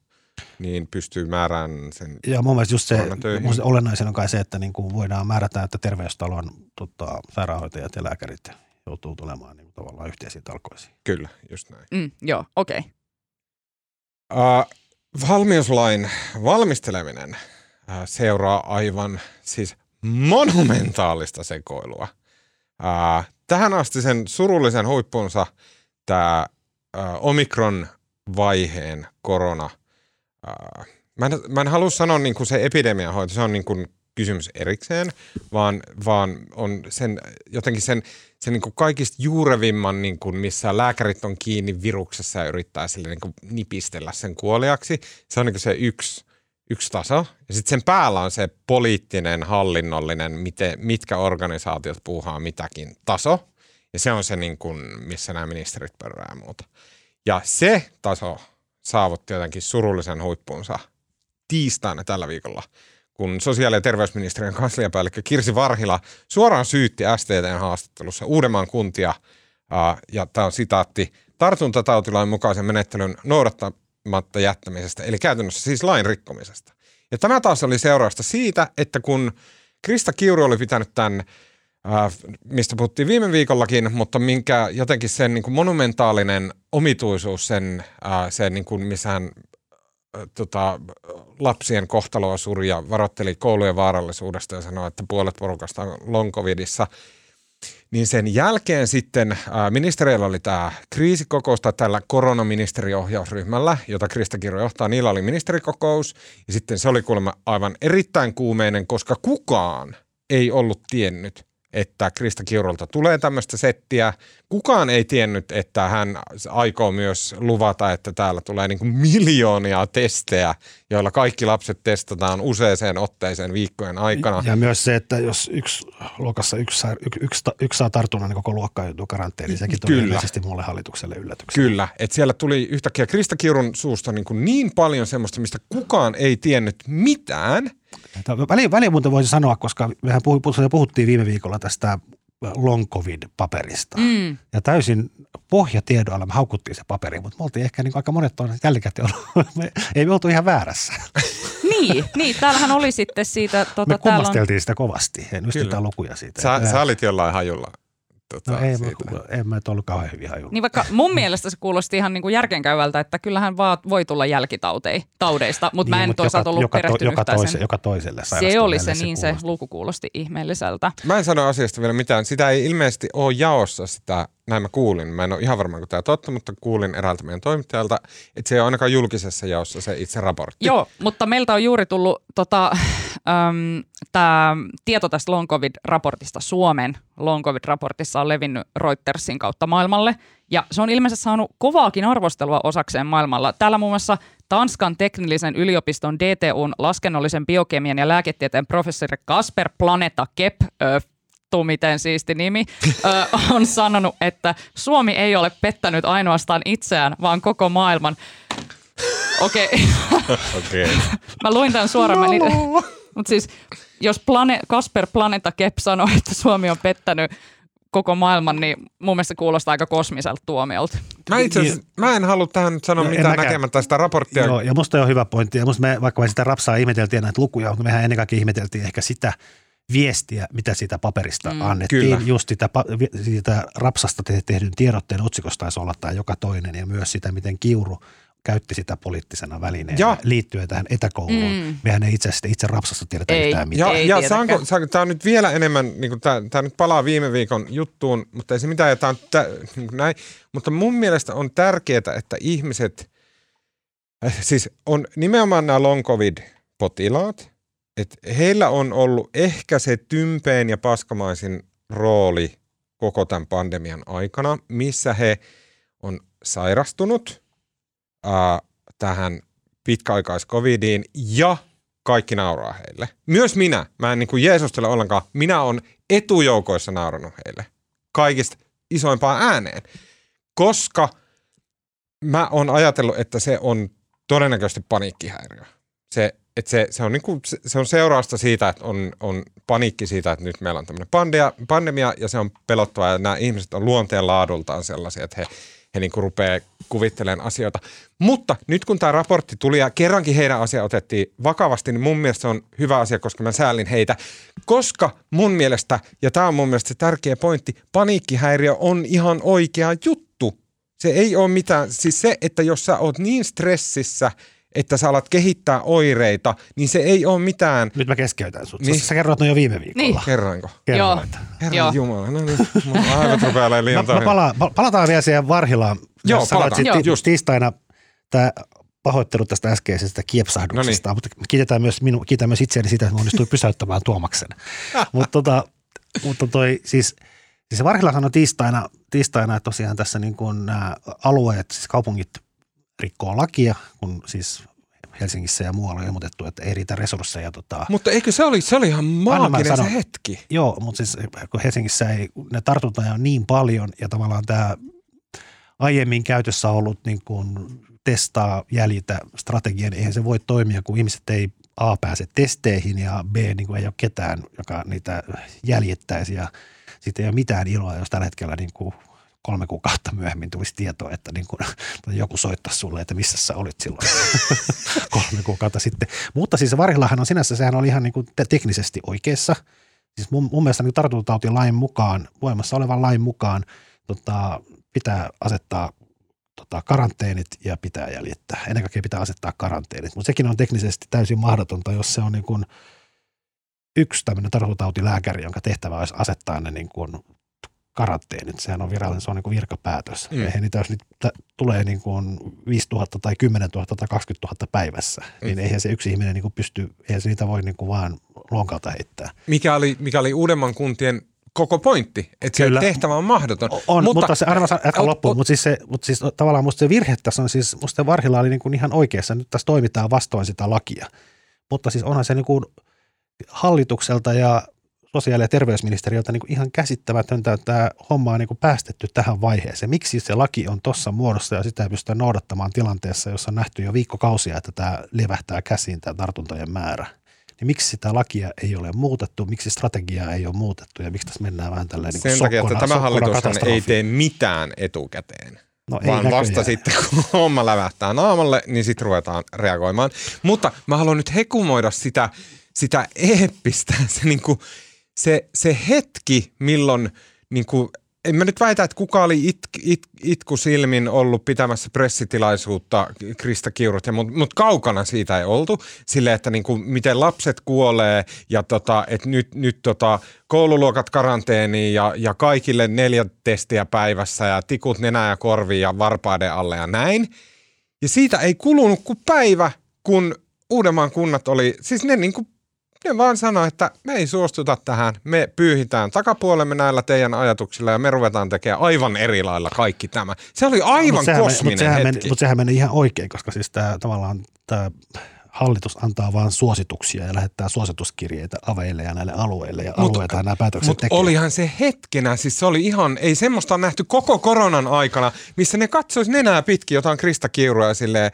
niin pystyy määräämään sen Ja mun mielestä just se, mun olennaisen on kai se, että niin kuin voidaan määrätä, että terveystalon tota, sairaanhoitajat ja lääkärit joutuu tulemaan niin tavallaan yhteisiin talkoisiin. Kyllä, just näin. Mm, joo, okei. Okay. Uh, valmiuslain valmisteleminen uh, seuraa aivan siis monumentaalista sekoilua. Uh, tähän asti sen surullisen huippunsa tämä uh, Omikron-vaiheen korona. Uh, mä, en, mä en halua sanoa niin kuin se epidemiahoito, se on niin kuin kysymys erikseen, vaan, vaan on sen, jotenkin sen, sen niin kuin kaikista juurevimman, niin kuin missä lääkärit on kiinni viruksessa ja yrittää sille niin kuin nipistellä sen kuoliaksi. Se on niin kuin se yksi, yksi taso. Ja sitten sen päällä on se poliittinen, hallinnollinen, miten, mitkä organisaatiot puuhaa mitäkin taso. Ja se on se, niin kuin, missä nämä ministerit pörrää ja muuta. Ja se taso saavutti jotenkin surullisen huippunsa tiistaina tällä viikolla – kun sosiaali- ja terveysministeriön kansliapäällikkö Kirsi Varhila suoraan syytti STTn haastattelussa Uudenmaan kuntia, ja tämä on sitaatti, tartuntatautilain mukaisen menettelyn noudattamatta jättämisestä, eli käytännössä siis lain rikkomisesta. Ja tämä taas oli seurausta siitä, että kun Krista Kiuru oli pitänyt tämän mistä puhuttiin viime viikollakin, mutta minkä jotenkin sen niin kuin monumentaalinen omituisuus, sen, sen niin kuin, missä hän tota, lapsien kohtaloa suri ja varoitteli koulujen vaarallisuudesta ja sanoi, että puolet porukasta on long covidissa. Niin sen jälkeen sitten ministeriöllä oli tämä kriisikokous tai tällä koronaministeriohjausryhmällä, jota Krista Kirjo johtaa, niillä oli ministerikokous. Ja sitten se oli kuulemma aivan erittäin kuumeinen, koska kukaan ei ollut tiennyt, että Krista Kiurulta tulee tämmöistä settiä. Kukaan ei tiennyt, että hän aikoo myös luvata, että täällä tulee niin kuin miljoonia testejä, joilla kaikki lapset testataan useaseen otteeseen viikkojen aikana. Ja myös se, että jos yksi luokassa yksi, saa, yksi, yksi, yksi saa tartunnan, niin koko luokka joutuu karanteeniin. Sekin tuli Kyllä. ilmeisesti mulle hallitukselle yllätyksen. Kyllä, että siellä tuli yhtäkkiä Krista Kiurun suusta niin, kuin niin paljon semmoista, mistä kukaan ei tiennyt mitään – Muuten voisi sanoa, koska mehän puhuttiin viime viikolla tästä long covid-paperista. Mm. Ja täysin pohjatiedoilla me haukuttiin se paperi, mutta me oltiin ehkä niin aika monet on jälkikäteen ollut, me, ei me oltu ihan väärässä. Niin, niin, täällähän oli sitten siitä. Tota, me kummasteltiin on... sitä kovasti, en lukuja siitä. Sä, sä olit jollain hajulla tota, no ei, siitä. Mä, en mä ollut kauhean hyvin hajulla. Niin vaikka mun mielestä se kuulosti ihan niin kuin järkenkäyvältä, että kyllähän vaan voi tulla jälkitaudeista, mutta niin, mä en mutta toisaalta joka, ollut joka, perehtynyt joka, toise, joka toiselle Se oli se, niin se, se luku kuulosti ihmeelliseltä. Mä en sano asiasta vielä mitään. Sitä ei ilmeisesti ole jaossa sitä näin mä kuulin, mä en ole ihan varma, kun tämä totta, mutta kuulin eräältä meidän toimittajalta, että se ei ole ainakaan julkisessa jaossa se itse raportti. Joo, mutta meiltä on juuri tullut tota, äm, tämä tieto tästä long covid-raportista Suomen long covid-raportissa on levinnyt Reutersin kautta maailmalle, ja se on ilmeisesti saanut kovaakin arvostelua osakseen maailmalla. Täällä muun muassa Tanskan teknillisen yliopiston DTUn laskennollisen biokemian ja lääketieteen professori Kasper Planeta Kep Tuu, miten siisti nimi, ö, on sanonut, että Suomi ei ole pettänyt ainoastaan itseään, vaan koko maailman. Okei. Okay. okay. Mä luin tämän suoraan. No. Niin, mutta siis, jos plane, Kasper Planeta Kep sanoi, että Suomi on pettänyt koko maailman, niin mun mielestä kuulostaa aika kosmiselta tuomiolta. Mä itse asiassa, mä en halua tähän sanoa no, mitään näkemättä sitä raporttia. Joo, ja musta on hyvä pointti. Ja musta me, vaikka me sitä rapsaa ihmeteltiin näitä lukuja, mutta mehän ennen kaikkea ihmeteltiin ehkä sitä, viestiä, mitä siitä paperista mm. annettiin. Kyllä. Just sitä, siitä rapsasta tehdyn tiedotteen otsikosta taisi olla tämä joka toinen ja myös sitä, miten Kiuru käytti sitä poliittisena välineenä ja. liittyen tähän etäkouluun. Mm. Mehän ei itse asiassa itse rapsasta tiedetä ei, yhtään mitään. Ja, ei ja saanko, saanko, tämä on nyt vielä enemmän, niin tämä, tämä nyt palaa viime viikon juttuun, mutta ei se mitään, ja tämä on tä, niin näin. Mutta mun mielestä on tärkeää, että ihmiset, siis on nimenomaan nämä long covid-potilaat, että heillä on ollut ehkä se tympein ja paskamaisin rooli koko tämän pandemian aikana, missä he on sairastunut ää, tähän pitkäaikais-covidiin ja kaikki nauraa heille. Myös minä. Mä en niin kuin Jeesustele ollenkaan. Minä on etujoukoissa nauranut heille. Kaikista isoimpaan ääneen. Koska mä oon ajatellut, että se on todennäköisesti paniikkihäiriö. Se että se, se, on niinku, se on seurausta siitä, että on, on paniikki siitä, että nyt meillä on tämmöinen pandemia, pandemia ja se on pelottava ja nämä ihmiset on luonteen laadultaan sellaisia, että he, he niinku rupeaa kuvittelemaan asioita. Mutta nyt kun tämä raportti tuli ja kerrankin heidän asia otettiin vakavasti, niin mun mielestä se on hyvä asia, koska mä säälin heitä. Koska mun mielestä, ja tämä on mun mielestä se tärkeä pointti, paniikkihäiriö on ihan oikea juttu. Se ei ole mitään, siis se, että jos sä oot niin stressissä – että sä alat kehittää oireita, niin se ei ole mitään... Nyt mä keskeytän sut. Niin. Sä kerroit no jo viime viikolla. Niin. Kerroinko? Kerroit. Joo. Herran Joo. Jumala. No niin, mun aivot rupeaa liian mä, mä pala, palataan vielä siihen Varhilaan. Joo, palataan. Joo. Just tiistaina tämä pahoittelut tästä äskeisestä kiepsahduksesta, no niin. mutta kiitetään myös, minu, kiitän myös itseäni sitä, että mä onnistuin pysäyttämään Tuomaksen. mutta, tota, mutta toi siis, siis se Varhila sanoi tiistaina, tiistaina että tosiaan tässä niin kuin nämä alueet, siis kaupungit rikkoo lakia, kun siis Helsingissä ja muualla on ilmoitettu, että ei riitä resursseja. Tota, mutta eikö se oli, se oli ihan maaginen se hetki? Joo, mutta siis kun Helsingissä ei, ne tartuntoja on niin paljon ja tavallaan tämä aiemmin käytössä ollut niin kuin testaa, jäljitä strategian, niin eihän se voi toimia, kun ihmiset ei A pääse testeihin ja B niin kuin ei ole ketään, joka niitä jäljittäisi ja sitten ei ole mitään iloa, jos tällä hetkellä niin kuin kolme kuukautta myöhemmin tulisi tietoa, että niin kuin, joku soittaisi sulle, että missä sä olit silloin kolme kuukautta sitten. Mutta siis Varhilahan on sinänsä, sehän oli ihan niin kuin teknisesti oikeassa. Siis mun, mun mielestä niin tartuntatautilain mukaan, voimassa olevan lain mukaan, tota, pitää asettaa tota, karanteenit ja pitää jäljittää. Ennen kaikkea pitää asettaa karanteenit, mutta sekin on teknisesti täysin mahdotonta, jos se on niin kuin yksi tämmöinen tartuntatautilääkäri, jonka tehtävä olisi asettaa ne niin kuin karanteenit. Sehän on virallinen, se on niin kuin virkapäätös. Mm. Eihän niitä, jos nyt tulee niin kuin 5 000 tai 10 000 tai 20 000 päivässä, mm. niin eihän se yksi ihminen niin kuin pysty, eihän se niitä voi niin kuin vaan lonkalta heittää. Mikä oli, mikä oli uudemman kuntien koko pointti, että se tehtävä on mahdoton. On, mutta, mutta se arvas jatka loppuun, mutta siis, se, mutta siis tavallaan musta se virhe tässä on siis, musta Varhila oli niin kuin ihan oikeassa, nyt tässä toimitaan vastoin sitä lakia. Mutta siis onhan se niin kuin hallitukselta ja sosiaali- ja terveysministeriöltä niin kuin ihan käsittämätöntä, että tämä homma on niin kuin päästetty tähän vaiheeseen. Miksi se laki on tuossa muodossa ja sitä ei pystytä noudattamaan tilanteessa, jossa on nähty jo viikkokausia, että tämä levähtää käsiin tämä tartuntojen määrä – niin miksi sitä lakia ei ole muutettu, miksi strategiaa ei ole muutettu ja miksi tässä mennään vähän tälleen niin Sen sokkona, takia, että tämä hallitus ei tee mitään etukäteen. No ei vaan näköjään. vasta sitten, kun homma lävähtää naamalle, niin sitten ruvetaan reagoimaan. Mutta mä haluan nyt hekumoida sitä, sitä eeppistä, se, niin kuin, se, se hetki, milloin niin kuin en mä nyt väitä, että kuka oli it, it, itku silmin ollut pitämässä pressitilaisuutta Krista Kiurut, mutta mut kaukana siitä ei oltu. Sille, että niinku, miten lapset kuolee ja tota, että nyt, nyt tota, koululuokat karanteeniin ja, ja kaikille neljä testiä päivässä ja tikut nenää ja korviin ja varpaiden alle ja näin. Ja siitä ei kulunut kuin päivä, kun Uudenmaan kunnat oli, siis ne niinku ne vaan sanoi, että me ei suostuta tähän, me pyyhitään takapuolemme näillä teidän ajatuksilla ja me ruvetaan tekemään aivan eri lailla kaikki tämä. Se oli aivan no, kosminen mutta sehän hetki. Meni, mutta sehän meni ihan oikein, koska siis tämä tavallaan tämä hallitus antaa vain suosituksia ja lähettää suosituskirjeitä aveille ja näille alueille ja mut, alueita nämä päätökset Mutta olihan se hetkenä, siis se oli ihan, ei semmoista nähty koko koronan aikana, missä ne katsoisi nenää pitkin jotain Krista Kiurua silleen,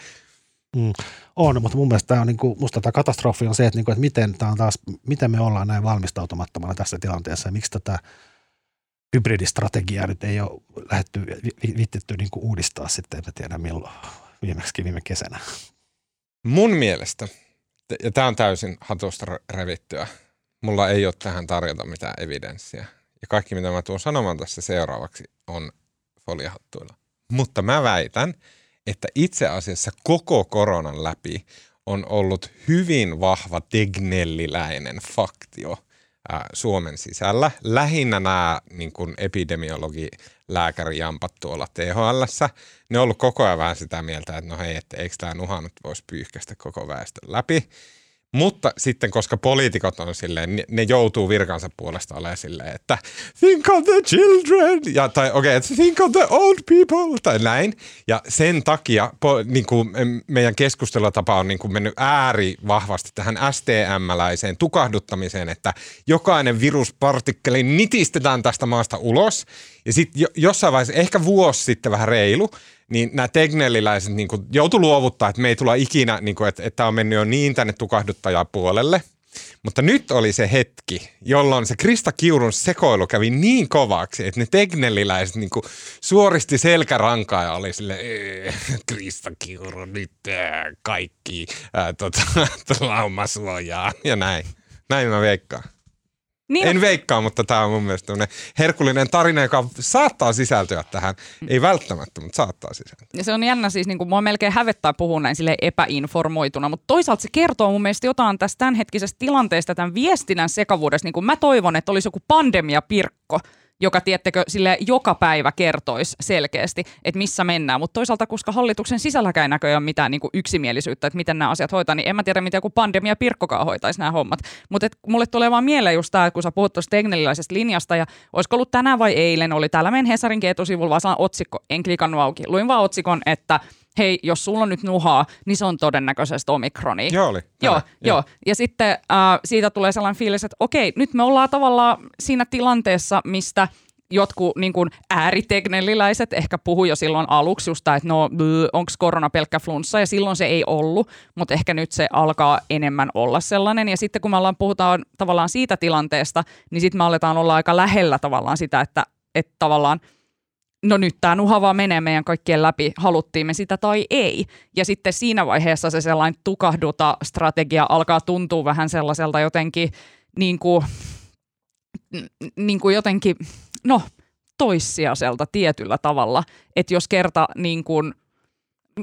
Mm. On, mutta mun mielestä tämä on, niin kuin, musta tämä katastrofi on se, että, niin kuin, että miten, tämä on taas, miten me ollaan näin valmistautumattomana tässä tilanteessa ja miksi tätä hybridistrategiaa nyt ei ole lähdetty, vittitty niin kuin uudistaa sitten, en tiedä milloin, viimeksi viime kesänä. Mun mielestä, ja tämä on täysin hatusta revittyä, mulla ei ole tähän tarjota mitään evidenssiä. Ja kaikki, mitä mä tuun sanomaan tässä seuraavaksi, on foliahattuilla. Mutta mä väitän, että itse asiassa koko koronan läpi on ollut hyvin vahva tegnelliläinen faktio ää, Suomen sisällä. Lähinnä nämä niin kuin epidemiologi lääkärijampat tuolla THL. Ne on ollut koko ajan vähän sitä mieltä, että no hei, että eikö tämä nuha nyt voisi pyyhkästä koko väestön läpi. Mutta sitten, koska poliitikot on silleen, ne joutuu virkansa puolesta olemaan silleen, että think of the children, ja, tai okei, okay, think of the old people, tai näin. Ja sen takia po, niin kuin meidän keskustelutapa on niin kuin mennyt ääri vahvasti tähän STM-läiseen tukahduttamiseen, että jokainen viruspartikkeli nitistetään tästä maasta ulos, ja sitten jossain vaiheessa, ehkä vuosi sitten vähän reilu, niin nämä tegnelliläiset niin joutu luovuttaa, että me ei tulla ikinä, niin kuin, että, että tämä on mennyt jo niin tänne tukahduttajapuolelle. Mutta nyt oli se hetki, jolloin se Krista Kiurun sekoilu kävi niin kovaksi, että ne tegnelliläiset niin kuin suoristi selkärankaa ja oli sille Krista Kiuru nyt ää, kaikki ää, tota, laumasuojaa ja näin. Näin mä veikkaan. Niin en veikkaa, mutta tämä on mun mielestä herkullinen tarina, joka saattaa sisältyä tähän. Ei välttämättä, mutta saattaa sisältyä. Ja se on jännä siis, niin kuin mua melkein hävettää puhua näin sille epäinformoituna, mutta toisaalta se kertoo mun mielestä jotain tästä tämänhetkisestä tilanteesta, tämän viestinnän sekavuudesta. Niin kuin mä toivon, että olisi joku pandemiapirkko, joka tiettekö sille joka päivä kertoisi selkeästi, että missä mennään. Mutta toisaalta, koska hallituksen sisälläkään ei näköjään mitään niin kuin yksimielisyyttä, että miten nämä asiat hoitaa, niin en mä tiedä, miten joku pandemia Pirkkokaan hoitaisi nämä hommat. Mutta mulle tulee vaan mieleen just tämä, kun sä puhut tuosta linjasta, ja olisiko ollut tänään vai eilen, oli täällä meidän Hesarin etusivulla vaan otsikko, en klikannut auki. Luin vaan otsikon, että hei, jos sulla on nyt nuhaa, niin se on todennäköisesti omikroni. Joo oli. Joo, joo. joo. Ja sitten äh, siitä tulee sellainen fiilis, että okei, nyt me ollaan tavallaan siinä tilanteessa, mistä jotkut niin kuin ääriteknelliläiset ehkä puhu jo silloin aluksi just että no onko korona pelkkä flunssa ja silloin se ei ollut, mutta ehkä nyt se alkaa enemmän olla sellainen ja sitten kun me ollaan puhutaan tavallaan siitä tilanteesta, niin sitten me aletaan olla aika lähellä tavallaan sitä, että, että tavallaan – no nyt tämä nuha vaan menee meidän kaikkien läpi, haluttiin me sitä tai ei. Ja sitten siinä vaiheessa se sellainen tukahduta strategia alkaa tuntua vähän sellaiselta jotenkin niin kuin, niin kuin jotenkin, no toissijaiselta tietyllä tavalla. Että jos kerta niin kuin,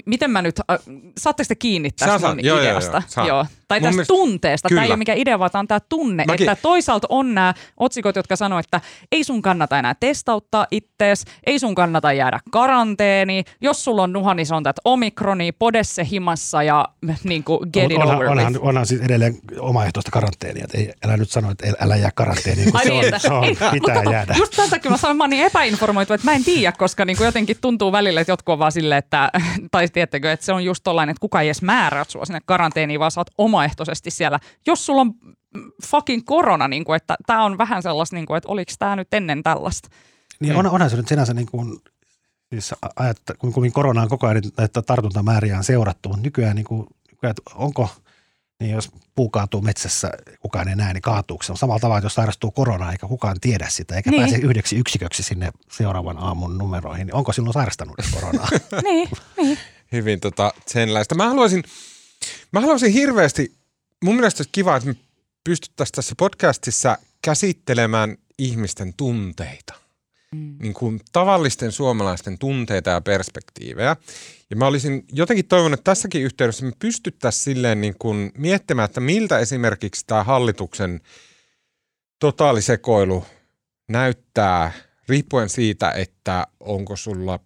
miten mä nyt, äh, saatteko te kiinni tästä Saan, mun joo, ideasta? joo, joo, joo. Tai Mun tästä mielestä- tunteesta. Tämä ei Kyllä. ole mikään idea, vaan tämä on tämä tunne. Mäkin- Että toisaalta on nämä otsikot, jotka sanoo, että ei sun kannata enää testauttaa ittees, ei sun kannata jäädä karanteeniin. Jos sulla on nuha, niin se on tätä omikroni, podesse himassa ja niin kuin get it onhan, over onhan, with. onhan siis edelleen omaehtoista karanteenia. Että ei, älä nyt sano, että älä jää karanteeniin, kun Ai se, niin, on, että- se on, ei, pitää mutta jäädä. Just tämän takia mä sanon, mä oon niin epäinformoitu, että mä en tiedä, koska niin kuin jotenkin tuntuu välillä, että jotkut on vaan silleen, että, tai tiedättekö, että se on just tollainen, että kuka ei edes määrää sua sinne karanteeniin, vaan sä oot omaehtoisesti siellä. Jos sulla on fucking korona, niin kuin, että tämä on vähän sellaista, niin kuin, että oliko tämä nyt ennen tällaista. Niin on, onhan se nyt sinänsä niin kuin, siis ajat, kun, kun korona on koko ajan näitä tartuntamääriä on seurattu, mutta nykyään, niin kuin, nykyään että onko, niin jos puu kaatuu metsässä, kukaan ei näe, niin kaatuuko se. On samalla tavalla, että jos sairastuu koronaa, eikä kukaan tiedä sitä, eikä Niin. niin. pääse yhdeksi yksiköksi sinne seuraavan aamun numeroihin, niin onko silloin sairastanut koronaa? niin, niin. Hyvin tota, senlaista. Mä haluaisin, mä haluaisin hirveästi, mun mielestä olisi kiva, että me pystyttäisiin tässä podcastissa käsittelemään ihmisten tunteita. Mm. Niin kuin tavallisten suomalaisten tunteita ja perspektiivejä. Ja mä olisin jotenkin toivonut, että tässäkin yhteydessä me pystyttäisiin silleen niin kuin miettimään, että miltä esimerkiksi tämä hallituksen totaalisekoilu näyttää riippuen siitä, että onko sulla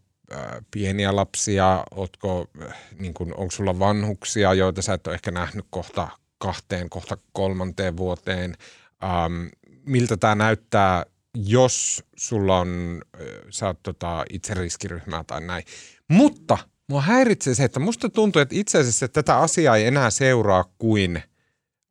pieniä lapsia, ootko, äh, niin kun, onko sulla vanhuksia, joita sä et ole ehkä nähnyt kohta kahteen, kohta kolmanteen vuoteen. Ähm, miltä tämä näyttää, jos sulla on, äh, sä oot tota, itse riskiryhmää tai näin. Mutta mua häiritsee se, että musta tuntuu, että itse asiassa tätä asiaa ei enää seuraa kuin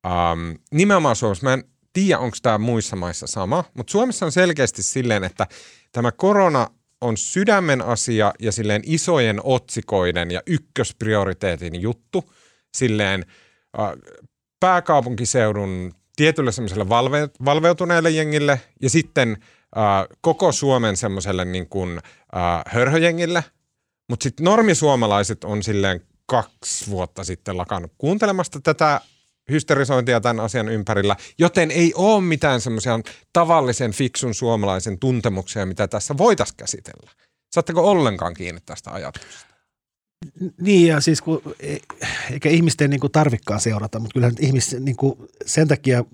ähm, nimenomaan Suomessa. Mä en tiedä, onko tämä muissa maissa sama, mutta Suomessa on selkeästi silleen, että tämä korona on sydämen asia ja silleen isojen otsikoiden ja ykkösprioriteetin juttu silleen äh, pääkaupunkiseudun tietylle semmoiselle valve, valveutuneelle jengille ja sitten äh, koko Suomen semmoiselle niin kuin äh, hörhöjengille. Mutta sitten normisuomalaiset on silleen kaksi vuotta sitten lakannut kuuntelemasta tätä hysterisointia tämän asian ympärillä, joten ei ole mitään semmoisia tavallisen fiksun suomalaisen tuntemuksia, mitä tässä voitaisiin käsitellä. Saatteko ollenkaan kiinni tästä ajatuksesta? Niin ja siis kun, e- eikä ihmisten niin tarvikkaan seurata, mutta kyllähän nyt ihmis, niin kuin, sen takia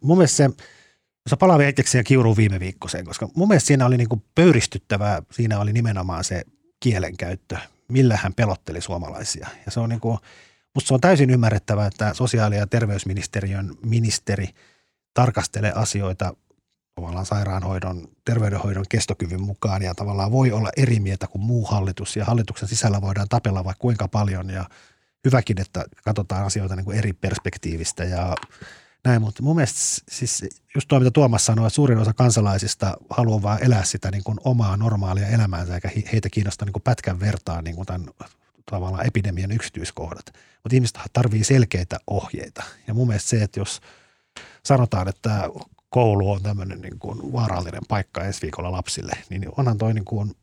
mun mielestä se, jos mä palaan vielä siihen kiuruun viime viikkoiseen, koska mun mielestä siinä oli niin kuin pöyristyttävää, siinä oli nimenomaan se kielenkäyttö, millä hän pelotteli suomalaisia. Ja se on niin kuin, musta se on täysin ymmärrettävää, että sosiaali- ja terveysministeriön ministeri tarkastelee asioita tavallaan sairaanhoidon, terveydenhoidon kestokyvyn mukaan ja tavallaan voi olla eri mieltä kuin muu hallitus. Ja hallituksen sisällä voidaan tapella vaikka kuinka paljon ja hyväkin, että katsotaan asioita niin kuin eri perspektiivistä ja näin, mutta mun mielestä siis just tuo, mitä Tuomas sanoi, että suurin osa kansalaisista haluaa vaan elää sitä niin kuin omaa normaalia elämäänsä eikä he- heitä kiinnosta niin kuin pätkän vertaa niin kuin tämän tavallaan epidemian yksityiskohdat. Mutta ihmiset tarvii selkeitä ohjeita ja mun mielestä se, että jos sanotaan, että koulu on tämmöinen niin kuin vaarallinen paikka ensi viikolla lapsille, niin onhan toi, niin kuin,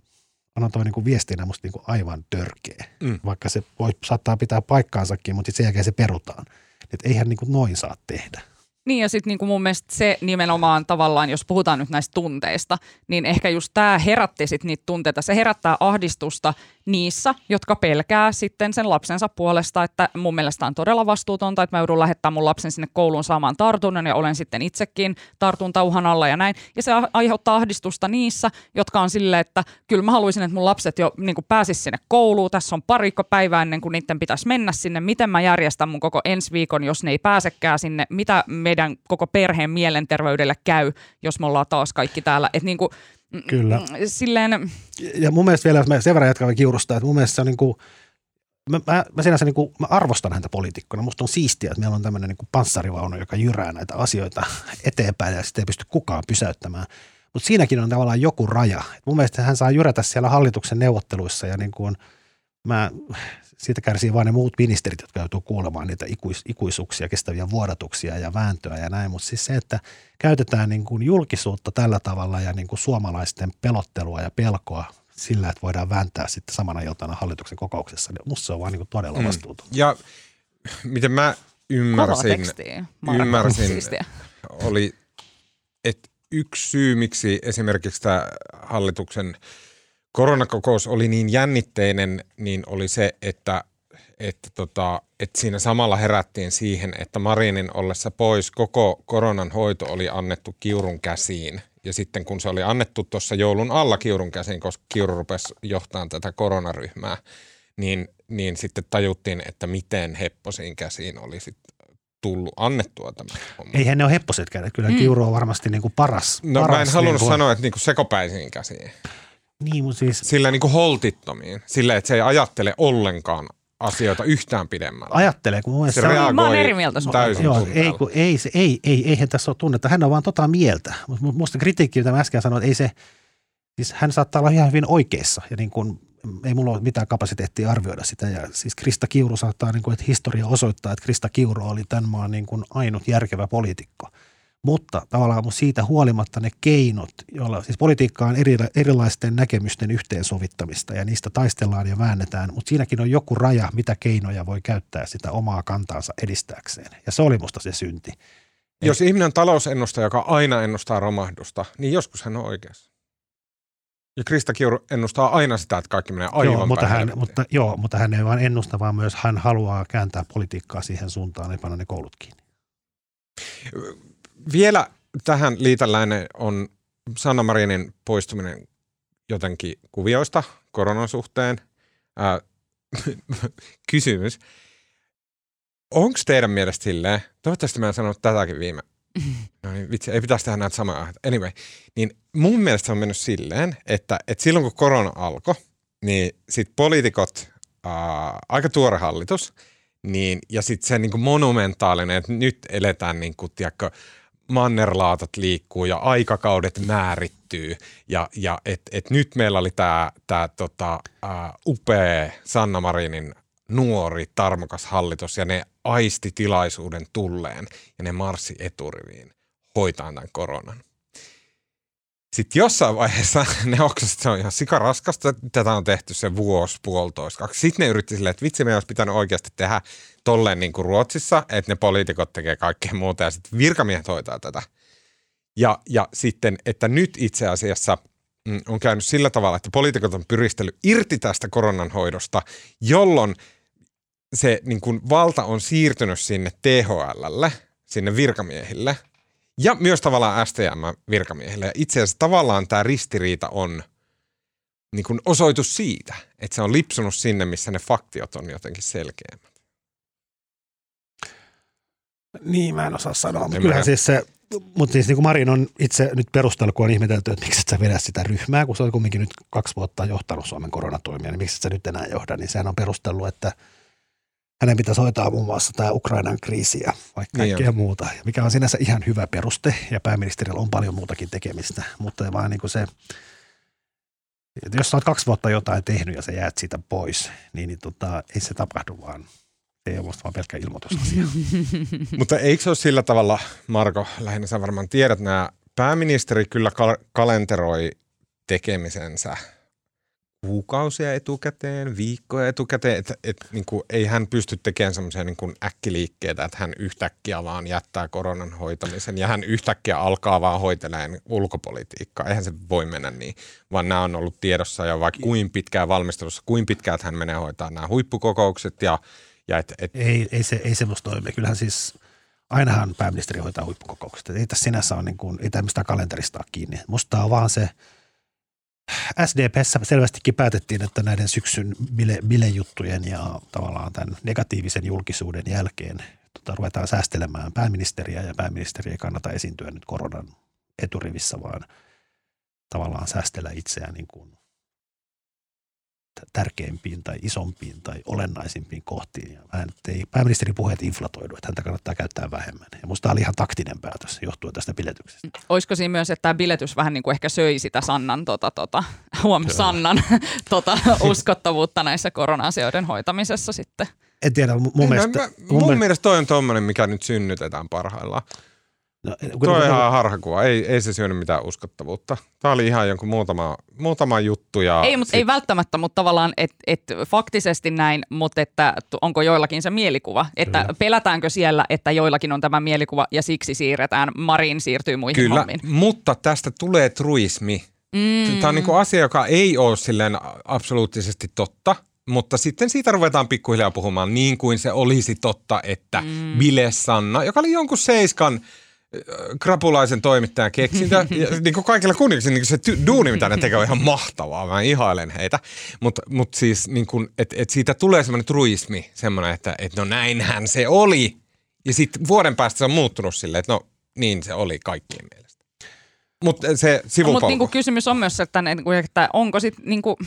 onhan toi niin kuin viestinä musta niin kuin aivan törkeä. Mm. Vaikka se voi, saattaa pitää paikkaansakin, mutta sen jälkeen se perutaan. Että eihän niin kuin noin saa tehdä. Niin ja sitten niinku mun mielestä se nimenomaan tavallaan, jos puhutaan nyt näistä tunteista, niin ehkä just tämä herätti sitten niitä tunteita. Se herättää ahdistusta niissä, jotka pelkää sitten sen lapsensa puolesta, että mun mielestä on todella vastuutonta, että mä joudun lähettämään mun lapsen sinne kouluun saamaan tartunnan ja olen sitten itsekin tartuntauhan alla ja näin. Ja se aiheuttaa ahdistusta niissä, jotka on silleen, että kyllä mä haluaisin, että mun lapset jo niin pääsis sinne kouluun. Tässä on parikko päivää ennen kuin niiden pitäisi mennä sinne. Miten mä järjestän mun koko ensi viikon, jos ne ei pääsekään sinne? Mitä meidän koko perheen mielenterveydelle käy, jos me ollaan taas kaikki täällä? Et niin kuin, Kyllä. mm, Silleen, Ja mun mielestä vielä, jos mä sen verran jatkan kiurusta, että mun mielestä se on niin kuin, mä, mä, mä, sinänsä niin kuin, mä arvostan häntä poliitikkona. Musta on siistiä, että meillä on tämmöinen niin kuin panssarivaunu, joka jyrää näitä asioita eteenpäin ja sitten ei pysty kukaan pysäyttämään. Mutta siinäkin on tavallaan joku raja. Mun mielestä hän saa jyrätä siellä hallituksen neuvotteluissa ja niin kuin, mä, siitä kärsii vain ne muut ministerit, jotka joutuu kuulemaan niitä ikuis, ikuisuuksia, kestäviä vuodatuksia ja vääntöä ja näin. Mutta siis se, että käytetään niin kuin julkisuutta tällä tavalla ja niin kuin suomalaisten pelottelua ja pelkoa sillä, että voidaan vääntää sitten samana iltana hallituksen kokouksessa, niin musta se on vaan niin kuin todella Mm. vastuuton. Ja miten mä ymmärsin, tekstiä. Ymmärsin oli, että yksi syy, miksi esimerkiksi tämä hallituksen koronakokous oli niin jännitteinen, niin oli se, että, että, tota, että siinä samalla herättiin siihen, että Marinin ollessa pois koko koronan hoito oli annettu Kiurun käsiin. Ja sitten kun se oli annettu tuossa joulun alla Kiurun käsiin, koska Kiuru rupesi johtamaan tätä koronaryhmää, niin, niin sitten tajuttiin, että miten Hepposiin käsiin oli sitten tullut annettua tämä homma. Eihän ne ole hepposet kädet. Kyllä mm. Kiuru on varmasti niin kuin paras. No paras mä en halunnut niin kuin, sanoa, että niin kuin sekopäisiin käsiin. Niin, mutta siis Sillä niin kuin holtittomiin. Sillä, että se ei ajattele ollenkaan asioita yhtään pidemmälle. ajattelee, kun mun mielestä Se reagoi Mä oon eri mieltä sun täysin Joo, ei, kun, ei, se, ei, ei, eihän tässä ole tunnetta. Hän on vaan tota mieltä. Mutta musta kritiikki, mitä mä äsken sanoin, että ei se, siis hän saattaa olla ihan hyvin oikeassa. Ja niin kuin, ei mulla ole mitään kapasiteettia arvioida sitä. Ja siis Krista Kiuru saattaa, niin kuin, että historia osoittaa, että Krista Kiuru oli tämän maan niin kuin ainut järkevä poliitikko. Mutta tavallaan mun siitä huolimatta ne keinot, joilla, siis politiikka on eri, erilaisten näkemysten yhteensovittamista ja niistä taistellaan ja väännetään, mutta siinäkin on joku raja, mitä keinoja voi käyttää sitä omaa kantaansa edistääkseen. Ja se oli musta se synti. Jos ihminen on talousennustaja, joka aina ennustaa romahdusta, niin joskus hän on oikeassa. Ja Krista Kiuru ennustaa aina sitä, että kaikki menee aivan joo, mutta hän, mutta, joo, mutta hän ei vaan ennusta, vaan myös hän haluaa kääntää politiikkaa siihen suuntaan ja panna ne koulut kiinni. Vielä tähän liitäläinen on Sanna Marinin poistuminen jotenkin kuvioista koronan suhteen. Ää, kysymys. Onko teidän mielestä silleen, toivottavasti mä en sanonut tätäkin viime, no niin vitsi, ei pitäisi tehdä näitä aiheita. Anyway, niin mun mielestä se on mennyt silleen, että, että silloin kun korona alkoi, niin sit poliitikot, ää, aika tuore hallitus, niin, ja sitten se niin kuin monumentaalinen, että nyt eletään niin kuin, tiedätkö, mannerlaatat liikkuu ja aikakaudet määrittyy ja, ja et, et nyt meillä oli tämä tää, tota, ää, upea Sanna Marinin nuori, tarmokas hallitus ja ne aisti tilaisuuden tulleen ja ne marssi eturiviin hoitaan tämän koronan. Sitten jossain vaiheessa ne että se on ihan sikaraskasta, tätä on tehty se vuosi, puolitoista, kaksi. Sitten ne yritti silleen, että vitsi, me olisi pitänyt oikeasti tehdä tolleen niin kuin Ruotsissa, että ne poliitikot tekee kaikkea muuta ja sitten virkamiehet hoitaa tätä. Ja, ja sitten, että nyt itse asiassa mm, on käynyt sillä tavalla, että poliitikot on pyristellyt irti tästä koronan hoidosta, jolloin se niin kuin valta on siirtynyt sinne THLlle, sinne virkamiehille ja myös tavallaan STM-virkamiehille. Itse asiassa tavallaan tämä ristiriita on niin kuin osoitus siitä, että se on lipsunut sinne, missä ne faktiot on jotenkin selkeämmät. Niin, mä en osaa sanoa. Mutta kyllähän siis se, mutta siis niin kuin Marin on itse nyt perustellut, kun on ihmetelty, että miksi et sä vedä sitä ryhmää, kun se on kumminkin nyt kaksi vuotta johtanut Suomen koronatoimia, niin miksi et sä nyt enää johda, niin sehän on perustellut, että hänen pitäisi hoitaa muun muassa tämä Ukrainan kriisi ja vaikka Niin kaikkea muuta, ja mikä on sinänsä ihan hyvä peruste, ja pääministerillä on paljon muutakin tekemistä, mutta vaan niin kuin se, että jos sä oot kaksi vuotta jotain tehnyt ja sä jäät siitä pois, niin, niin tota, ei se tapahdu vaan. Se ei ole musta vaan pelkkä ilmoitusasia. Mutta eikö se ole sillä tavalla, Marko, lähinnä sä varmaan tiedät, nämä pääministeri kyllä kal- kalenteroi tekemisensä kuukausia etukäteen, viikkoja etukäteen, että et, niin ei hän pysty tekemään semmoisia niin äkkiliikkeitä, että hän yhtäkkiä vaan jättää koronan hoitamisen ja hän yhtäkkiä alkaa vaan hoitelemaan ulkopolitiikkaa. Eihän se voi mennä niin, vaan nämä on ollut tiedossa jo vaikka kuin pitkään valmistelussa, kuin pitkään hän menee hoitaa nämä huippukokoukset ja, ja et, et, Ei, ei, se, ei se musta toimi. Kyllähän siis ainahan pääministeri hoitaa huippukokoukset. Ei tässä sinänsä ole niin kuin, ei tämmöistä kalenterista ole kiinni. Musta on vaan se, SDPssä selvästikin päätettiin, että näiden syksyn bile, bilejuttujen ja tavallaan tämän negatiivisen julkisuuden jälkeen tota, ruvetaan säästelemään pääministeriä ja pääministeri ei kannata esiintyä nyt koronan eturivissä, vaan tavallaan säästellä itseään niin kuin tärkeimpiin tai isompiin tai olennaisimpiin kohtiin. Ja vähän, että ei pääministerin puheet inflatoidu, että häntä kannattaa käyttää vähemmän. Ja musta tämä oli ihan taktinen päätös johtuen tästä biletyksestä. Olisiko siinä myös, että tämä biletys vähän niin kuin ehkä söi sitä Sannan, tota, tota, huom, Kyllä. Sannan tota, uskottavuutta näissä korona-asioiden hoitamisessa sitten? En tiedä, mun, mun En, mielestä... mä, mun, mun mielestä toi on tommonen, mikä nyt synnytetään parhaillaan. No, kun- Toi on ihan harhakuva. Ei, ei se syönyt mitään uskottavuutta. Tämä oli ihan jonkun muutama, muutama juttu. Ja Ei, mutta ei välttämättä, mutta tavallaan, että et faktisesti näin, mutta että onko joillakin se mielikuva, että Kyllä. pelätäänkö siellä, että joillakin on tämä mielikuva ja siksi siirretään, Marin siirtyy muihin Kyllä, hommiin. mutta tästä tulee truismi Mm. Tämä on niin kuin asia, joka ei ole silleen absoluuttisesti totta, mutta sitten siitä ruvetaan pikkuhiljaa puhumaan niin kuin se olisi totta, että mm. Bile Sanna, joka oli jonkun seiskan krapulaisen toimittajan keksintö. ja niin kuin kaikilla kunniaksi, niin se ty- duuni, mitä ne tekee, on ihan mahtavaa. Mä ihailen heitä. Mutta mut siis, niin kuin, että et siitä tulee semmoinen truismi, semmoinen, että et no näinhän se oli. Ja sitten vuoden päästä se on muuttunut silleen, että no niin se oli kaikkien mielestä. Mutta se sivupolku. Mutta niinku kysymys on myös, että, niinku, että onko sitten, niinku,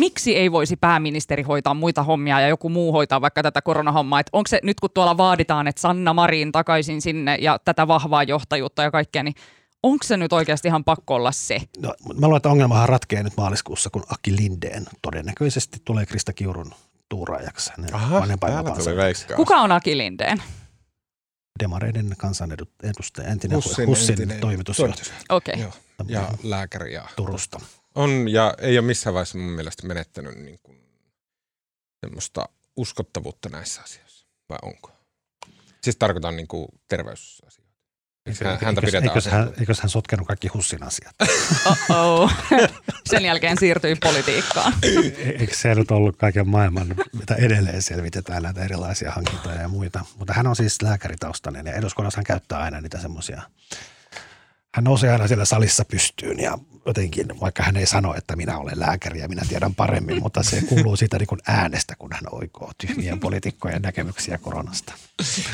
miksi ei voisi pääministeri hoitaa muita hommia ja joku muu hoitaa vaikka tätä koronahommaa? Et onko se nyt kun tuolla vaaditaan, että Sanna Marin takaisin sinne ja tätä vahvaa johtajuutta ja kaikkea, niin onko se nyt oikeasti ihan pakko olla se? No, mä luulen, että ongelmahan ratkeaa nyt maaliskuussa, kun Aki Lindeen todennäköisesti tulee Krista Kiurun tuuraajaksi Aha. Kuka on Aki Lindeen? Demareiden kansanedustaja, entinen Hussin Hussin, Hussin entinen toimitusjohtaja Okei. Okay. Joo. Ja lääkäri ja Turusta. On ja ei ole missään vaiheessa mun mielestä menettänyt niin kuin semmoista uskottavuutta näissä asioissa. Vai onko? Siis tarkoitan niin kuin terveysasioita. Eikö hän- häntä eikös, pidetään eikös, hän, eikös hän sotkenut kaikki Hussin asiat? Oh-oh. Sen jälkeen siirtyi politiikkaan. E- Eikö se nyt ollut kaiken maailman, mitä edelleen selvitetään näitä erilaisia hankintoja ja muita. Mutta hän on siis lääkäritaustainen ja eduskunnassa hän käyttää aina niitä semmoisia. Hän nousee aina siellä salissa pystyyn ja jotenkin, vaikka hän ei sano, että minä olen lääkäri ja minä tiedän paremmin, mutta se kuuluu siitä niin kuin äänestä, kun hän oikoo tyhmien poliitikkojen näkemyksiä koronasta.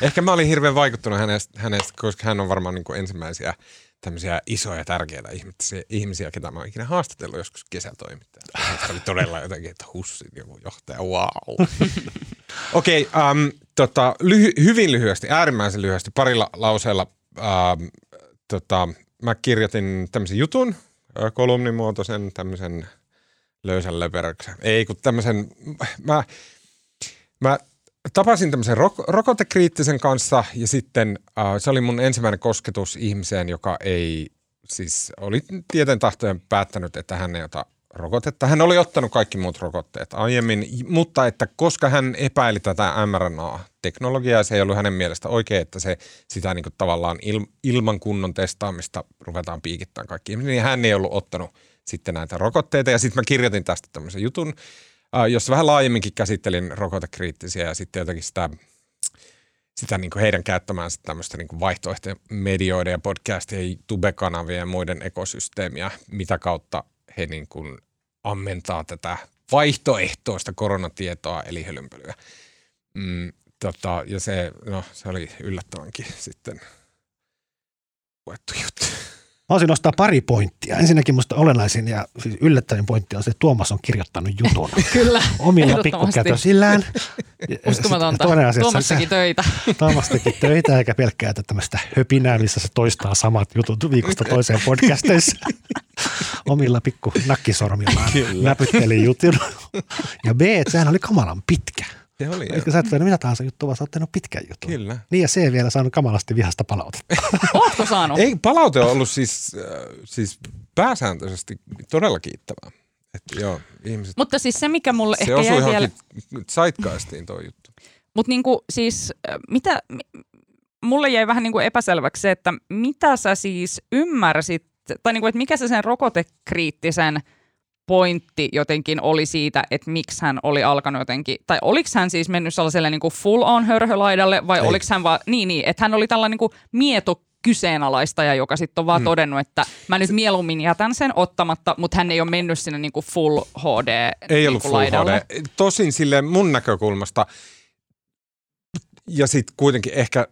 Ehkä mä olin hirveän vaikuttunut hänestä, hänestä koska hän on varmaan niin kuin ensimmäisiä tämmöisiä isoja tärkeitä ihmisiä, ihmisiä, ketä mä oon ikinä haastatellut joskus kesätoimittajana. Se oli todella jotenkin, että hussin joku johtaja, wow. Okei, okay, um, tota, lyhy- hyvin lyhyesti, äärimmäisen lyhyesti, parilla lauseella. Um, tota, mä kirjoitin tämmöisen jutun, kolumnimuotoisen, tämmöisen löysän leperöksen. Ei, kun tämmöisen, mä, mä tapasin tämmöisen rok- rokotekriittisen kanssa ja sitten äh, se oli mun ensimmäinen kosketus ihmiseen, joka ei siis oli tieten tahtojen päättänyt, että hän ei ota rokotetta. Hän oli ottanut kaikki muut rokotteet aiemmin, mutta että koska hän epäili tätä mRNA-teknologiaa, se ei ollut hänen mielestä oikein, että se sitä niin tavallaan il, ilman kunnon testaamista ruvetaan piikittämään kaikki niin hän ei ollut ottanut sitten näitä rokotteita. Ja sitten mä kirjoitin tästä tämmöisen jutun, äh, jossa vähän laajemminkin käsittelin rokotekriittisiä ja sitten jotenkin sitä sitä niin kuin heidän käyttämäänsä tämmöistä niin kuin vaihtoehtoja medioiden ja podcastien, tubekanavien ja muiden ekosysteemiä, mitä kautta he niin kuin ammentaa tätä vaihtoehtoista koronatietoa eli hölynpölyä. Mm, tota, ja se, no, se oli yllättävänkin sitten luettu juttu. Mä olisin nostaa pari pointtia. Ensinnäkin musta olennaisin ja siis yllättävin pointti on se, että Tuomas on kirjoittanut jutun Kyllä, omilla pikkukätösillään. Uskomatonta. Toinen asia, Tuomas teki töitä. Tuomas teki töitä eikä pelkkää tämmöistä höpinää, missä se toistaa samat jutut viikosta toiseen podcasteissa. Omilla pikku nakkisormillaan näpytteli jutun. Ja B, että sehän oli kamalan pitkä. Se oli, Eikö sä et tehnyt mitä tahansa juttua, vaan sä oot tehnyt pitkän jutun. Kyllä. Niin ja C vielä saanut kamalasti vihasta palautetta. Ootko saanut? Ei, palaute on ollut siis, äh, siis pääsääntöisesti todella kiittävää. Että joo, ihmiset, Mutta siis se, mikä mulle se ehkä jäi vielä... johonkin zeitgeistiin tuo juttu. Mutta niinku, siis äh, mitä, mi- mulle jäi vähän niinku epäselväksi se, että mitä sä siis ymmärsit, tai niinku, että mikä se sen rokotekriittisen pointti jotenkin oli siitä, että miksi hän oli alkanut jotenkin, tai oliko hän siis mennyt sellaiselle niinku full on hörhölaidalle, vai Ei. oliko hän vaan, niin niin, että hän oli tällainen niinku mieto kyseenalaistaja, joka sitten on vaan Mm. mm. todennut, että mä nyt mieluummin jätän sen ottamatta, mutta hän ei ole mennyt sinne niinku full HD Ei ollut niinku full laidalle. HD. Tosin sille mun näkökulmasta, ja sitten kuitenkin ehkä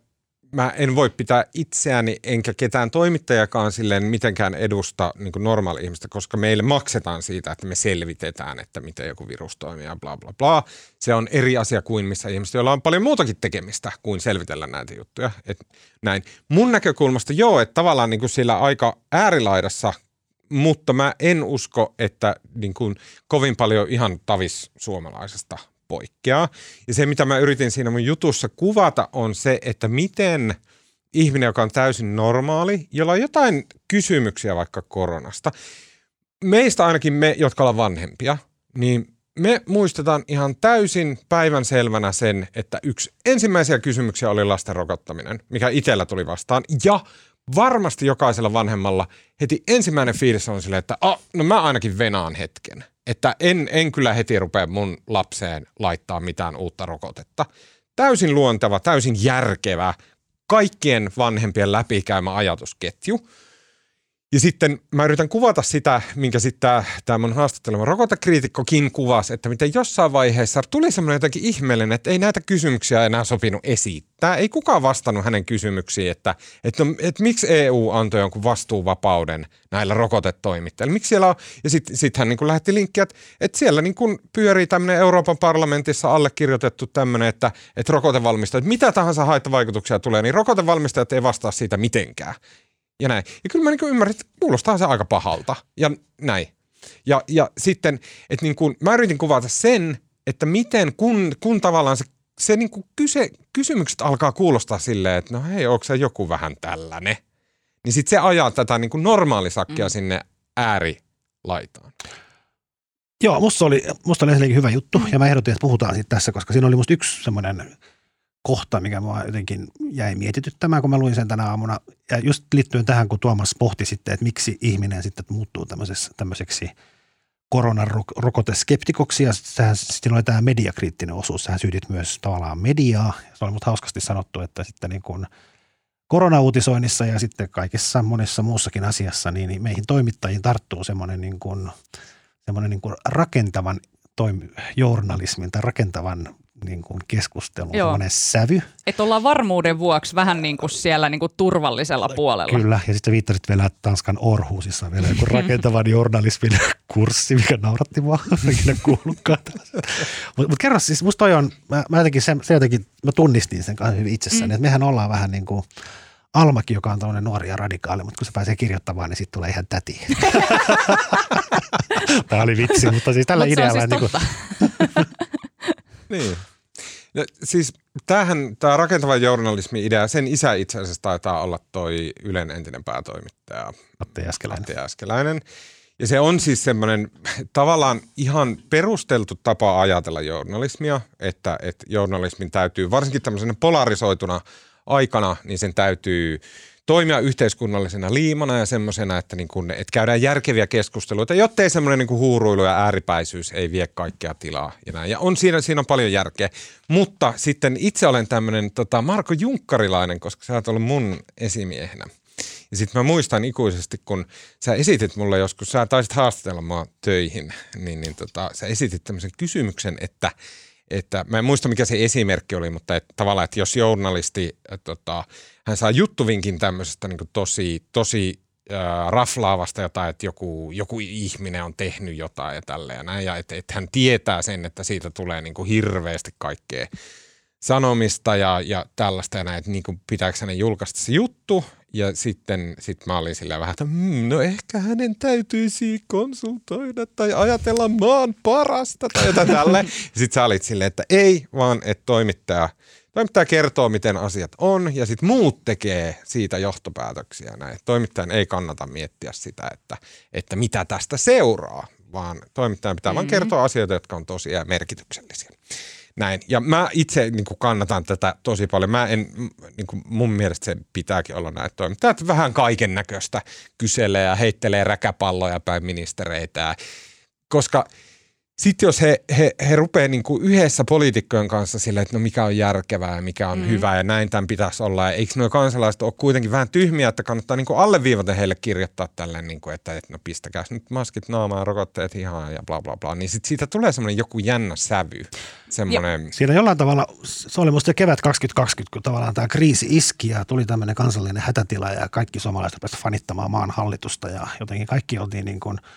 mä en voi pitää itseäni enkä ketään toimittajakaan silleen mitenkään edusta niin normaali ihmistä, koska meille maksetaan siitä, että me selvitetään, että miten joku virus toimii ja bla bla bla. Se on eri asia kuin missä ihmiset, joilla on paljon muutakin tekemistä kuin selvitellä näitä juttuja. Et näin. Mun näkökulmasta joo, että tavallaan niin sillä aika äärilaidassa mutta mä en usko, että niin kuin, kovin paljon ihan tavis suomalaisesta poikkeaa. Ja se, mitä mä yritin siinä mun jutussa kuvata, on se, että miten ihminen, joka on täysin normaali, jolla on jotain kysymyksiä vaikka koronasta, meistä ainakin me, jotka ollaan vanhempia, niin me muistetaan ihan täysin päivän selvänä sen, että yksi ensimmäisiä kysymyksiä oli lasten rokottaminen, mikä itsellä tuli vastaan. Ja varmasti jokaisella vanhemmalla heti ensimmäinen fiilis on silleen, että oh, no mä ainakin venaan hetken. Että en, en kyllä heti rupea mun lapseen laittaa mitään uutta rokotetta. Täysin luonteva, täysin järkevä, kaikkien vanhempien läpikäymä ajatusketju – ja sitten mä yritän kuvata sitä, minkä sitten tämä mun haastattelema rokotekriitikkokin kuvasi, että miten jossain vaiheessa tuli semmoinen jotenkin ihmeellinen, että ei näitä kysymyksiä enää sopinut esittää. Ei kukaan vastannut hänen kysymyksiin, että, että, no, että miksi EU antoi jonkun vastuuvapauden näillä rokotetoimittajilla. Miksi siellä on, ja sitten sit hän niin kuin lähetti linkkiä, että, että siellä niin kuin pyörii tämmöinen Euroopan parlamentissa allekirjoitettu tämmöinen, että, että rokotevalmistajat, mitä tahansa haittavaikutuksia tulee, niin rokotevalmistajat ei vastaa siitä mitenkään ja näin. Ja kyllä mä niin ymmärrän, että kuulostaa se aika pahalta ja näin. Ja, ja sitten, että niin kuin, mä yritin kuvata sen, että miten kun, kun tavallaan se, se niin kuin kyse, kysymykset alkaa kuulostaa silleen, että no hei, onko se joku vähän tällainen? Niin sitten se ajaa tätä niin kuin normaalisakkia mm. sinne äärilaitaan. Joo, musta oli, musta oli ensinnäkin hyvä juttu ja mä ehdotin, että puhutaan siitä tässä, koska siinä oli musta yksi semmoinen kohta, mikä mua jotenkin jäi mietityttämään, kun mä luin sen tänä aamuna. Ja just liittyen tähän, kun Tuomas pohti sitten, että miksi ihminen sitten muuttuu tämmöiseksi koronarokoteskeptikoksi. Ja sehän, sitten oli tämä mediakriittinen osuus. Sähän syytit myös tavallaan mediaa. Se oli mutta hauskasti sanottu, että sitten niin kuin koronauutisoinnissa ja sitten kaikessa monessa muussakin asiassa, niin meihin toimittajiin tarttuu semmoinen niin kuin, semmoinen niin kuin rakentavan toimi, journalismin tai rakentavan niin kuin keskustelun sävy. Että ollaan varmuuden vuoksi vähän niin kuin siellä niin kuin turvallisella puolella. Kyllä, ja sitten viittasit vielä Tanskan Orhusissa vielä joku rakentavan journalismin kurssi, mikä nauratti mua, ikinä kuullutkaan. Mutta mut kerro siis, musta toi on, mä, mä jotenkin, se, se jotenkin, mä tunnistin sen kanssa hyvin itsessäni, mm. että mehän ollaan vähän niin kuin Almakin, joka on tämmöinen nuori ja radikaali, mutta kun se pääsee kirjoittamaan, niin sitten tulee ihan täti. Tämä oli vitsi, mutta siis tällä idealla. Siis niin kuin, niin. No, siis tämähän, tämä rakentava journalismi-idea, sen isä itse asiassa taitaa olla toi Ylen entinen päätoimittaja. Matti Jäskeläinen. Matti Jäskeläinen. Ja se on siis semmoinen tavallaan ihan perusteltu tapa ajatella journalismia, että, että journalismin täytyy, varsinkin tämmöisenä polarisoituna aikana, niin sen täytyy toimia yhteiskunnallisena liimana ja semmoisena, että, niin kun, että käydään järkeviä keskusteluita, jottei semmoinen niin huuruilu ja ääripäisyys ei vie kaikkea tilaa. Ja, näin. ja on siinä, siinä on paljon järkeä. Mutta sitten itse olen tämmöinen tota, Marko Junkkarilainen, koska sä oot ollut mun esimiehenä. Ja sitten mä muistan ikuisesti, kun sä esitit mulle joskus, sä taisit haastatella mua töihin, niin, niin tota, sä esitit tämmöisen kysymyksen, että – että mä en muista mikä se esimerkki oli, mutta että tavallaan, että jos journalisti, että, tota, hän saa juttuvinkin tämmöisestä niin tosi, tosi äh, raflaavasta jotain, että joku, joku ihminen on tehnyt jotain ja tälleen ja näin, ja että, että hän tietää sen, että siitä tulee niin kuin hirveästi kaikkea sanomista ja, ja tällaista ja näin, että niin kuin pitääkö hänen julkaista se juttu ja sitten sit mä olin silleen vähän, että mmm, no ehkä hänen täytyisi konsultoida tai ajatella maan parasta tai jotain tälle. Ja sitten sä olit silleen, että ei, vaan että toimittaja, toimittaja kertoo, miten asiat on ja sitten muut tekee siitä johtopäätöksiä. Näin. Toimittajan ei kannata miettiä sitä, että, että mitä tästä seuraa, vaan toimittajan pitää mm-hmm. vain kertoa asioita, jotka on tosia merkityksellisiä. Näin. Ja mä itse niin kuin kannatan tätä tosi paljon. Mä en, niin kuin mun mielestä se pitääkin olla näin toimittajat vähän kaiken näköistä kyselee ja heittelee räkäpalloja päin ministereitä. Koska – sitten jos he, he, he rupeaa niin kuin yhdessä poliitikkojen kanssa sille, että no mikä on järkevää ja mikä on mm. hyvä ja näin tämän pitäisi olla. Ja eikö nuo kansalaiset ole kuitenkin vähän tyhmiä, että kannattaa niin kuin alleviivata heille kirjoittaa tälleen, niin kuin, että, että no pistäkää nyt maskit naamaan, rokotteet ihan ja bla bla bla. Niin sitten siitä tulee semmoinen joku jännä sävy. Semmoinen... Siinä jollain tavalla, se oli musta kevät 2020, kun tavallaan tämä kriisi iski ja tuli tämmöinen kansallinen hätätila ja kaikki suomalaiset rupesivat fanittamaan maan hallitusta ja jotenkin kaikki oltiin niin kuin –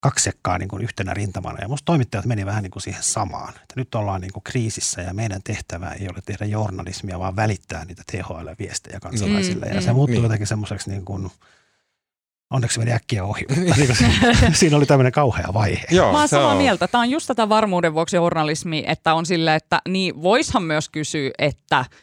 kaksekkaa niin kuin yhtenä rintamana. Ja musta toimittajat meni vähän niin kuin siihen samaan. Että nyt ollaan niin kuin kriisissä ja meidän tehtävä ei ole tehdä journalismia, vaan välittää niitä THL-viestejä kansalaisille. Mm, ja se mm, muuttui niin. jotenkin semmoiseksi niin kuin, onneksi meni äkkiä ohi, mutta niin siinä oli tämmöinen kauhea vaihe. Joo, Mä oon samaa on. mieltä. Tämä on just tätä varmuuden vuoksi journalismi, että on sille, että niin voishan myös kysyä, että –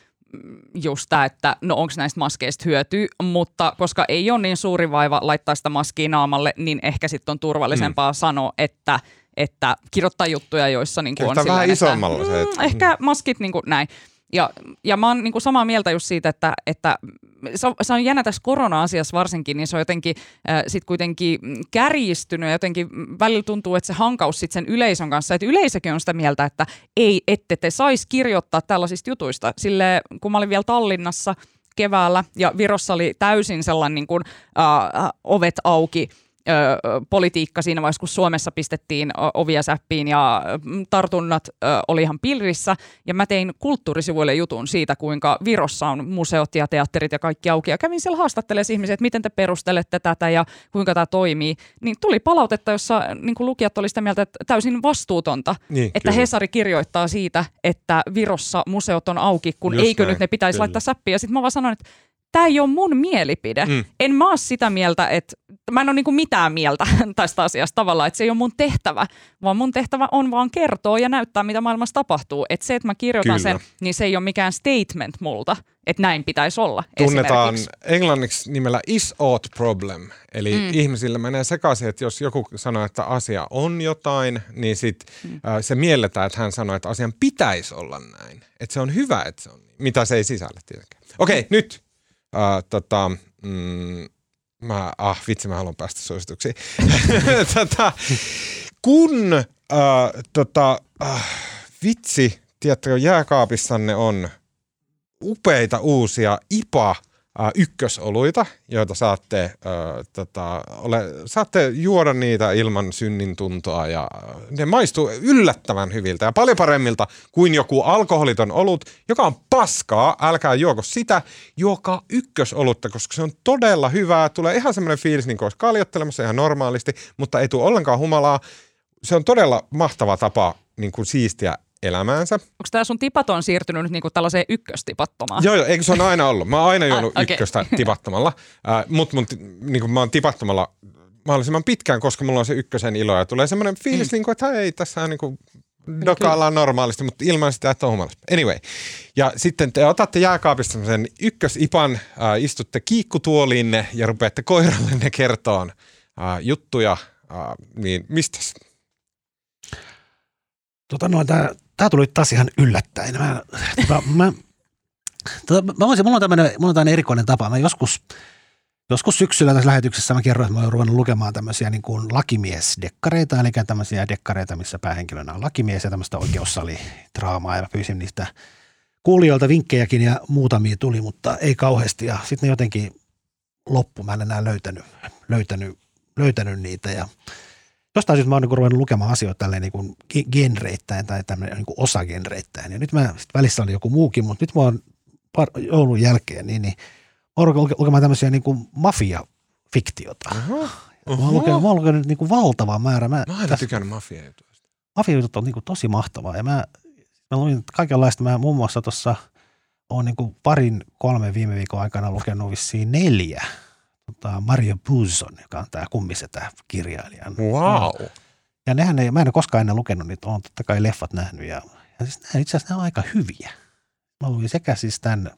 just tämä, että no onko näistä maskeista hyötyä, mutta koska ei ole niin suuri vaiva laittaa sitä maskia naamalle, niin ehkä sitten on turvallisempaa mm. sanoa, että että kirjoittaa juttuja, joissa niin on silleen, vähän isommalla että, se, että... Mm, ehkä maskit niin kuin näin. Ja, ja mä oon niin kuin samaa mieltä just siitä, että, että se on, se on jännä tässä korona-asiassa varsinkin, niin se on jotenkin äh, sit kuitenkin kärjistynyt ja jotenkin välillä tuntuu, että se hankaus sit sen yleisön kanssa, että yleisökin on sitä mieltä, että ei, ette te saisi kirjoittaa tällaisista jutuista. Sille kun mä olin vielä Tallinnassa keväällä ja Virossa oli täysin sellainen niin kuin, äh, ovet auki – ö, politiikka siinä vaiheessa, kun Suomessa pistettiin ovia säppiin ja tartunnat ö, oli ihan pilrissä. Ja mä tein kulttuurisivuille jutun siitä, kuinka Virossa on museot ja teatterit ja kaikki auki. Ja kävin siellä haastattelemaan ihmisiä, että miten te perustelette tätä ja kuinka tämä toimii. Niin tuli palautetta, jossa niin lukijat oli sitä mieltä, että täysin vastuutonta, niin, että kyllä. Hesari kirjoittaa siitä, että Virossa museot on auki, kun Just eikö näin, nyt ne pitäisi kyllä. laittaa säppiä. Ja sitten mä vaan sanoin, että tämä ei ole mun mielipide. Mm. En mä ole sitä mieltä, että mä en ole niinku mitään mieltä tästä asiasta tavallaan, että se ei ole mun tehtävä, vaan mun tehtävä on vaan kertoa ja näyttää, mitä maailmassa tapahtuu. Että se, että mä kirjoitan Kyllä. sen, niin se ei ole mikään statement multa, että näin pitäisi olla. Tunnetaan englanniksi nimellä is ought problem, eli mm. ihmisille menee sekaisin, että jos joku sanoo, että asia on jotain, niin sit mm. äh, se mielletään, että hän sanoo, että asian pitäisi olla näin. Että se on hyvä, että se on mitä se ei sisällä tietenkään. Okei, okay, nyt Uh, tota, mm, mä, ah vitsi, mä haluan päästä suosituksiin. tota, kun uh, tota, uh, vitsi, tiedättekö, jääkaapissanne on upeita uusia IPA äh, ykkösoluita, joita saatte, äh, tota, ole, saatte juoda niitä ilman synnin tuntoa ja ne maistuu yllättävän hyviltä ja paljon paremmilta kuin joku alkoholiton olut, joka on paskaa, älkää juoko sitä, juokaa ykkösolutta, koska se on todella hyvää, tulee ihan semmoinen fiilis niin kuin olisi kaljottelemassa ihan normaalisti, mutta ei tule ollenkaan humalaa. Se on todella mahtava tapa niin kuin siistiä elämäänsä. Onko tämä sun tipaton siirtynyt nyt niinku tällaiseen ykköstipattomaan? Joo, joo, eikö se on aina ollut. Mä oon aina juonut ah, okay. ykköstä tipattomalla, äh, mutta mut, niinku, mä oon tipattomalla mahdollisimman pitkään, koska mulla on se ykkösen ilo ja tulee semmoinen fiilis, mm. niinku, että hei, tässä on niinku, dokaillaan normaalisti, mutta ilman sitä, että on humalassa. Anyway. Ja sitten te otatte jääkaapista sen ykkösipan, äh, istutte kiikkutuoliinne ja rupeatte koirallenne kertoon äh, juttuja, äh, niin mistä Tota noin, tää, tää tuli taas ihan yllättäen. Mä, tota, mä, tota, mä voisin, mulla on tämmöinen, erikoinen tapa. Mä joskus, joskus syksyllä tässä lähetyksessä mä kerroin, että mä oon ruvennut lukemaan tämmöisiä niin kuin lakimiesdekkareita, eli tämmöisiä dekkareita, missä päähenkilönä on lakimies ja tämmöistä oikeussalidraamaa. Ja mä pyysin niistä kuulijoilta vinkkejäkin ja muutamia tuli, mutta ei kauheasti. Ja sitten ne jotenkin loppu. Mä en enää löytänyt, löytänyt, löytänyt niitä ja – jostain syystä mä oon niin ruvennut lukemaan asioita tälleen niin kuin genreittäin tai tämmöinen niin kuin osagenreittäin. Ja nyt mä, sit välissä oli joku muukin, mutta nyt mä oon par, joulun jälkeen, niin, niin mä oon lukemaan tämmöisiä niin kuin mafia-fiktiota. Uh-huh. Mä oon lukenut, mä oon lukenut niin kuin valtava määrä. Mä, mä en tykännyt mafia-jutuista. Mafia-jutut on niin kuin tosi mahtavaa ja mä, mä luin kaikenlaista. Mä muun muassa tuossa oon niin kuin parin, kolme viime viikon aikana lukenut vissiin neljä – tota, Mario Puuzon, joka on tämä kummisetä kirjailija. Wow. Ja nehän ei, mä en ole koskaan ennen lukenut niitä, on totta kai leffat nähnyt ja, ja siis nämä, itse asiassa nämä on aika hyviä. Mä luin sekä siis tämän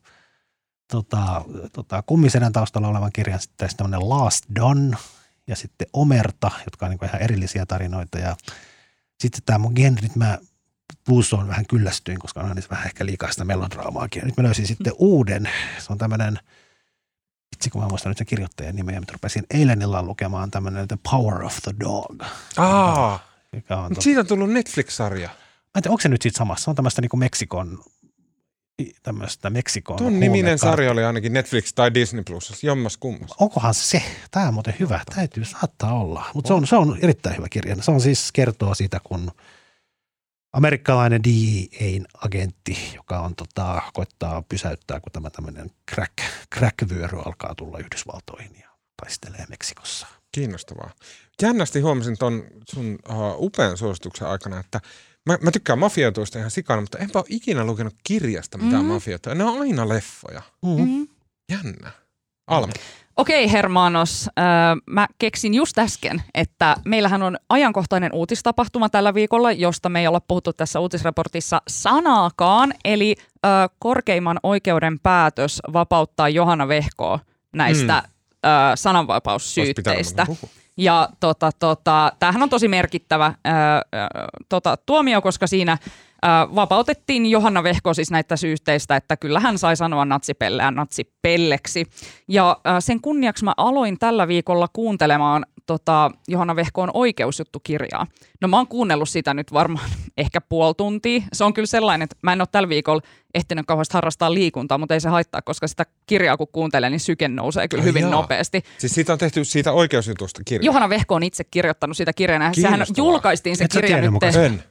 tota, tota, kummisedän taustalla olevan kirjan sitten tämmöinen Last Don ja sitten Omerta, jotka on niin ihan erillisiä tarinoita ja sitten tämä mun genrit, mä Puusoon vähän kyllästyin, koska on vähän ehkä liikaa sitä melodraamaakin. Nyt mä löysin sitten uuden, se on tämmöinen – vitsi kun mä muistan nyt sen kirjoittajan nimeä, mitä rupesin eilen illalla lukemaan tämmöinen The Power of the Dog. Aa, mikä on mutta siitä on tullut Netflix-sarja. Mä en tiedä, onko se nyt siitä samassa? Se on tämmöistä niin Meksikon tämmöistä Meksikon Tuon niminen sarja oli ainakin Netflix tai Disney Plus, jommas kummas. Onkohan se? Tämä on muuten hyvä. Täytyy, saattaa olla. Mutta se on, se on erittäin hyvä kirja. Se on siis kertoo siitä, kun – amerikkalainen DEA-agentti, joka on tota, koittaa pysäyttää, kun tämä tämmöinen crack, crack-vyöry alkaa tulla Yhdysvaltoihin ja taistelee Meksikossa. Kiinnostavaa. Jännästi huomasin tuon sun uh, upean suosituksen aikana, että mä, mä tykkään mafioituista ihan sikana, mutta enpä ole ikinä lukenut kirjasta mitään mm-hmm. mafioita. Ne on aina leffoja. Mm-hmm. Jännä. Alma. Okei Hermanos, äh, mä keksin just äsken, että meillähän on ajankohtainen uutistapahtuma tällä viikolla, josta me ei olla puhuttu tässä uutisraportissa sanaakaan, eli äh, korkeimman oikeuden päätös vapauttaa Johanna Vehkoa näistä mm. äh, sananvapaussyytteistä. Ja tota, tota, tämähän on tosi merkittävä ää, tota, tuomio, koska siinä vapautettiin Johanna Vehko siis näitä syytteistä, että kyllä hän sai sanoa natsipelleä natsipelleksi. Ja sen kunniaksi mä aloin tällä viikolla kuuntelemaan tota, Johanna Vehkoon oikeusjuttukirjaa. No mä oon kuunnellut sitä nyt varmaan ehkä puoli tuntia. Se on kyllä sellainen, että mä en ole tällä viikolla ehtinyt kauheasti harrastaa liikuntaa, mutta ei se haittaa, koska sitä kirjaa kun kuuntelee, niin syke nousee kyllä hyvin Ai nopeasti. Siis siitä on tehty siitä oikeusjutusta kirja. Johanna Vehko on itse kirjoittanut sitä kirjana. Sehän julkaistiin se kirja nyt.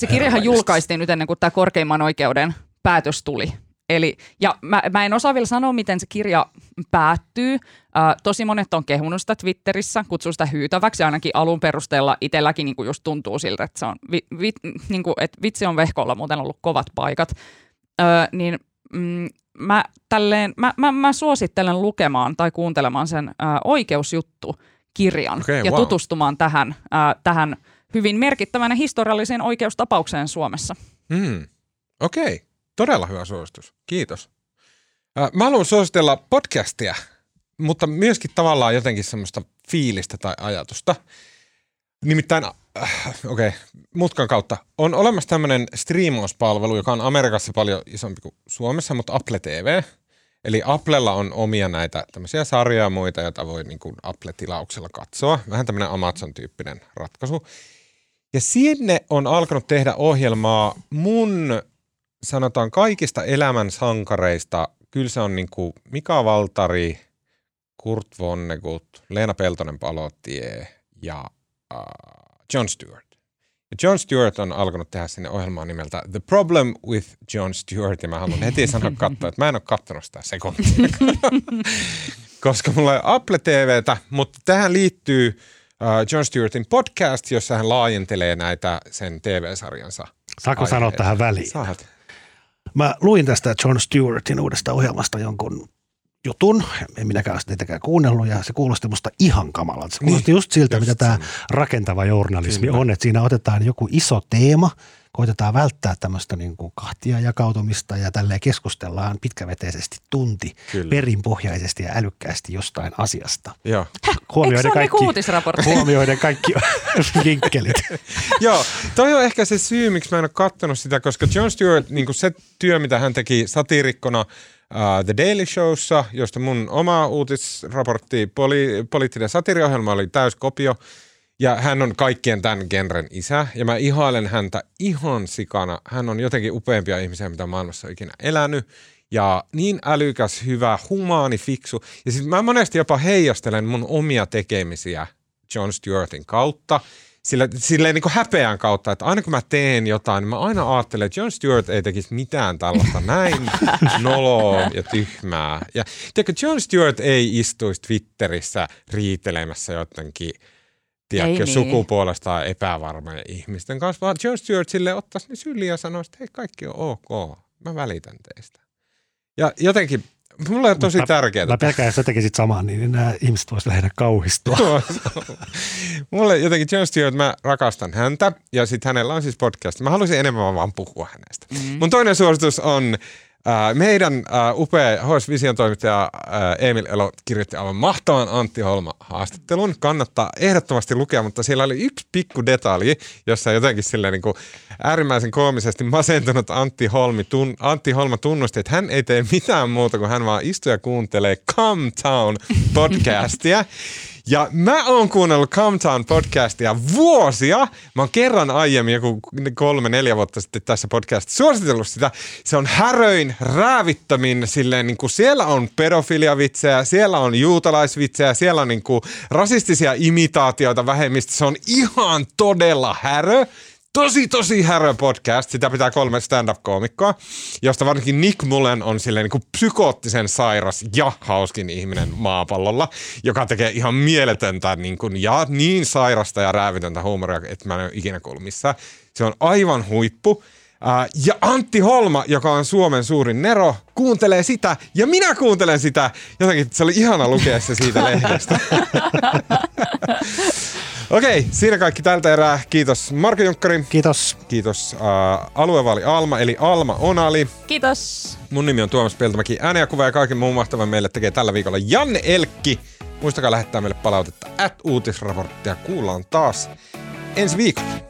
Se kirjahan julkaistiin nyt ennen kuin tämä korkeimman oikeuden päätös tuli. Eli, ja mä, mä en osaa vielä sanoa, miten se kirja päättyy. Äh, tosi monet on kehunut sitä Twitterissä, kutsuu sitä hyytäväksi, ainakin alun perusteella itselläkin niin just tuntuu siltä, että, se on, vi, vi, niin kuin, että vitsi on vehkolla muuten ollut kovat paikat. Äh, niin mm, mä, tälleen, mä, mä, mä suosittelen lukemaan tai kuuntelemaan sen äh, oikeusjuttu-kirjan okay, ja wow. tutustumaan tähän, äh, tähän hyvin merkittävän historialliseen oikeustapaukseen Suomessa. Mm. Okei. Okay. Todella hyvä suositus. Kiitos. Mä haluan suositella podcastia, mutta myöskin tavallaan jotenkin semmoista fiilistä tai ajatusta. Nimittäin, äh, okei, okay, mutkan kautta. On olemassa tämmöinen striimauspalvelu, joka on Amerikassa paljon isompi kuin Suomessa, mutta Apple TV. Eli Applella on omia näitä tämmöisiä sarjoja ja muita, joita voi niin kuin Apple-tilauksella katsoa. Vähän tämmöinen Amazon-tyyppinen ratkaisu. Ja sinne on alkanut tehdä ohjelmaa mun sanotaan kaikista elämän sankareista, kyllä se on niin kuin Mika Valtari, Kurt Vonnegut, Leena Peltonen Palotie ja uh, John Stewart. Ja John Stewart on alkanut tehdä sinne ohjelmaan nimeltä The Problem with John Stewart, ja mä haluan heti sanoa katsoa, että mä en ole katsonut sitä sekuntia. Koska mulla on Apple TVtä, mutta tähän liittyy John Stewartin podcast, jossa hän laajentelee näitä sen TV-sarjansa. Saako sanoa tähän väliin? Saat. Mä luin tästä John Stewartin uudesta ohjelmasta jonkun jutun, en minäkään ole sitä kuunnellut, ja se kuulosti musta ihan kamalalta. Se kuulosti niin, just siltä, just mitä tämä rakentava journalismi Kyllä. on, että siinä otetaan joku iso teema, koitetaan välttää tämmöistä niin kuin kahtia jakautumista ja tälleen keskustellaan pitkäveteisesti tunti Kyllä. perinpohjaisesti ja älykkäästi jostain asiasta. Joo. Huomioiden kaikki, huomioiden kaikki vinkkelit. Joo, toi on ehkä se syy, miksi mä en ole katsonut sitä, koska John Stewart, niin kuin se työ, mitä hän teki satirikkona uh, The Daily Showssa, josta mun oma uutisraportti, poli, poliittinen satiriohjelma oli täyskopio, ja hän on kaikkien tämän genren isä, ja mä ihailen häntä ihan sikana. Hän on jotenkin upeampia ihmisiä, mitä maailmassa on ikinä elänyt. Ja niin älykäs, hyvä, humaani, fiksu. Ja sitten mä monesti jopa heijastelen mun omia tekemisiä John Stewartin kautta. Sillä, silleen niin kuin häpeän kautta, että aina kun mä teen jotain, niin mä aina ajattelen, että John Stewart ei tekisi mitään tällaista näin noloa ja tyhmää. Ja tiedätkö, John Stewart ei istuisi Twitterissä riitelemässä jotenkin – tiedätkö, niin. sukupuolestaan epävarmojen ihmisten kanssa, vaan John Stewart sille ottaisi ne syliin ja sanoisi, että hei, kaikki on ok, mä välitän teistä. Ja jotenkin, mulle on tosi Mutta tärkeää. Mä pelkään, jos sä tekisit samaa, niin nämä ihmiset voisivat lähinnä kauhistua. mulle jotenkin John Stewart, mä rakastan häntä ja sitten hänellä on siis podcast. Mä haluaisin enemmän vaan puhua hänestä. Mm-hmm. Mun toinen suositus on Äh, meidän uh, upea HS Vision toimittaja uh, Emil Elo kirjoitti aivan mahtavan Antti Holma haastattelun. Kannattaa ehdottomasti lukea, mutta siellä oli yksi pikku detalji, jossa jotenkin silleen niin kuin äärimmäisen koomisesti masentunut Antti, Holmi, tun, Antti Holma tunnusti, että hän ei tee mitään muuta kuin hän vaan istuu ja kuuntelee Come Town podcastia. Ja mä oon kuunnellut Town podcastia vuosia. Mä oon kerran aiemmin, joku kolme, neljä vuotta sitten tässä podcastissa suositellut sitä. Se on häröin, räävittämin, silleen niin kuin siellä on pedofiliavitsejä, siellä on juutalaisvitsejä, siellä on niin kuin rasistisia imitaatioita vähemmistä. Se on ihan todella härö tosi, tosi härö podcast. Sitä pitää kolme stand-up-koomikkoa, josta varsinkin Nick Mullen on silleen niin kuin psykoottisen sairas ja hauskin ihminen maapallolla, joka tekee ihan mieletöntä niin kuin, ja niin sairasta ja räävitöntä huumoria, että mä en ole ikinä kuullut missään. Se on aivan huippu. Ja Antti Holma, joka on Suomen suurin Nero, kuuntelee sitä ja minä kuuntelen sitä. Jotenkin se oli ihana lukea se siitä lehdestä. Okei, siinä kaikki tältä erää. Kiitos Marko Junkkari. Kiitos. Kiitos uh, aluevaali Alma, eli Alma Onali. Kiitos. Mun nimi on Tuomas Peltomäki. Ääniä kuva ja kaiken muun mahtavan meille tekee tällä viikolla Janne Elkki. Muistakaa lähettää meille palautetta at uutisraporttia. Kuullaan taas ensi viikolla.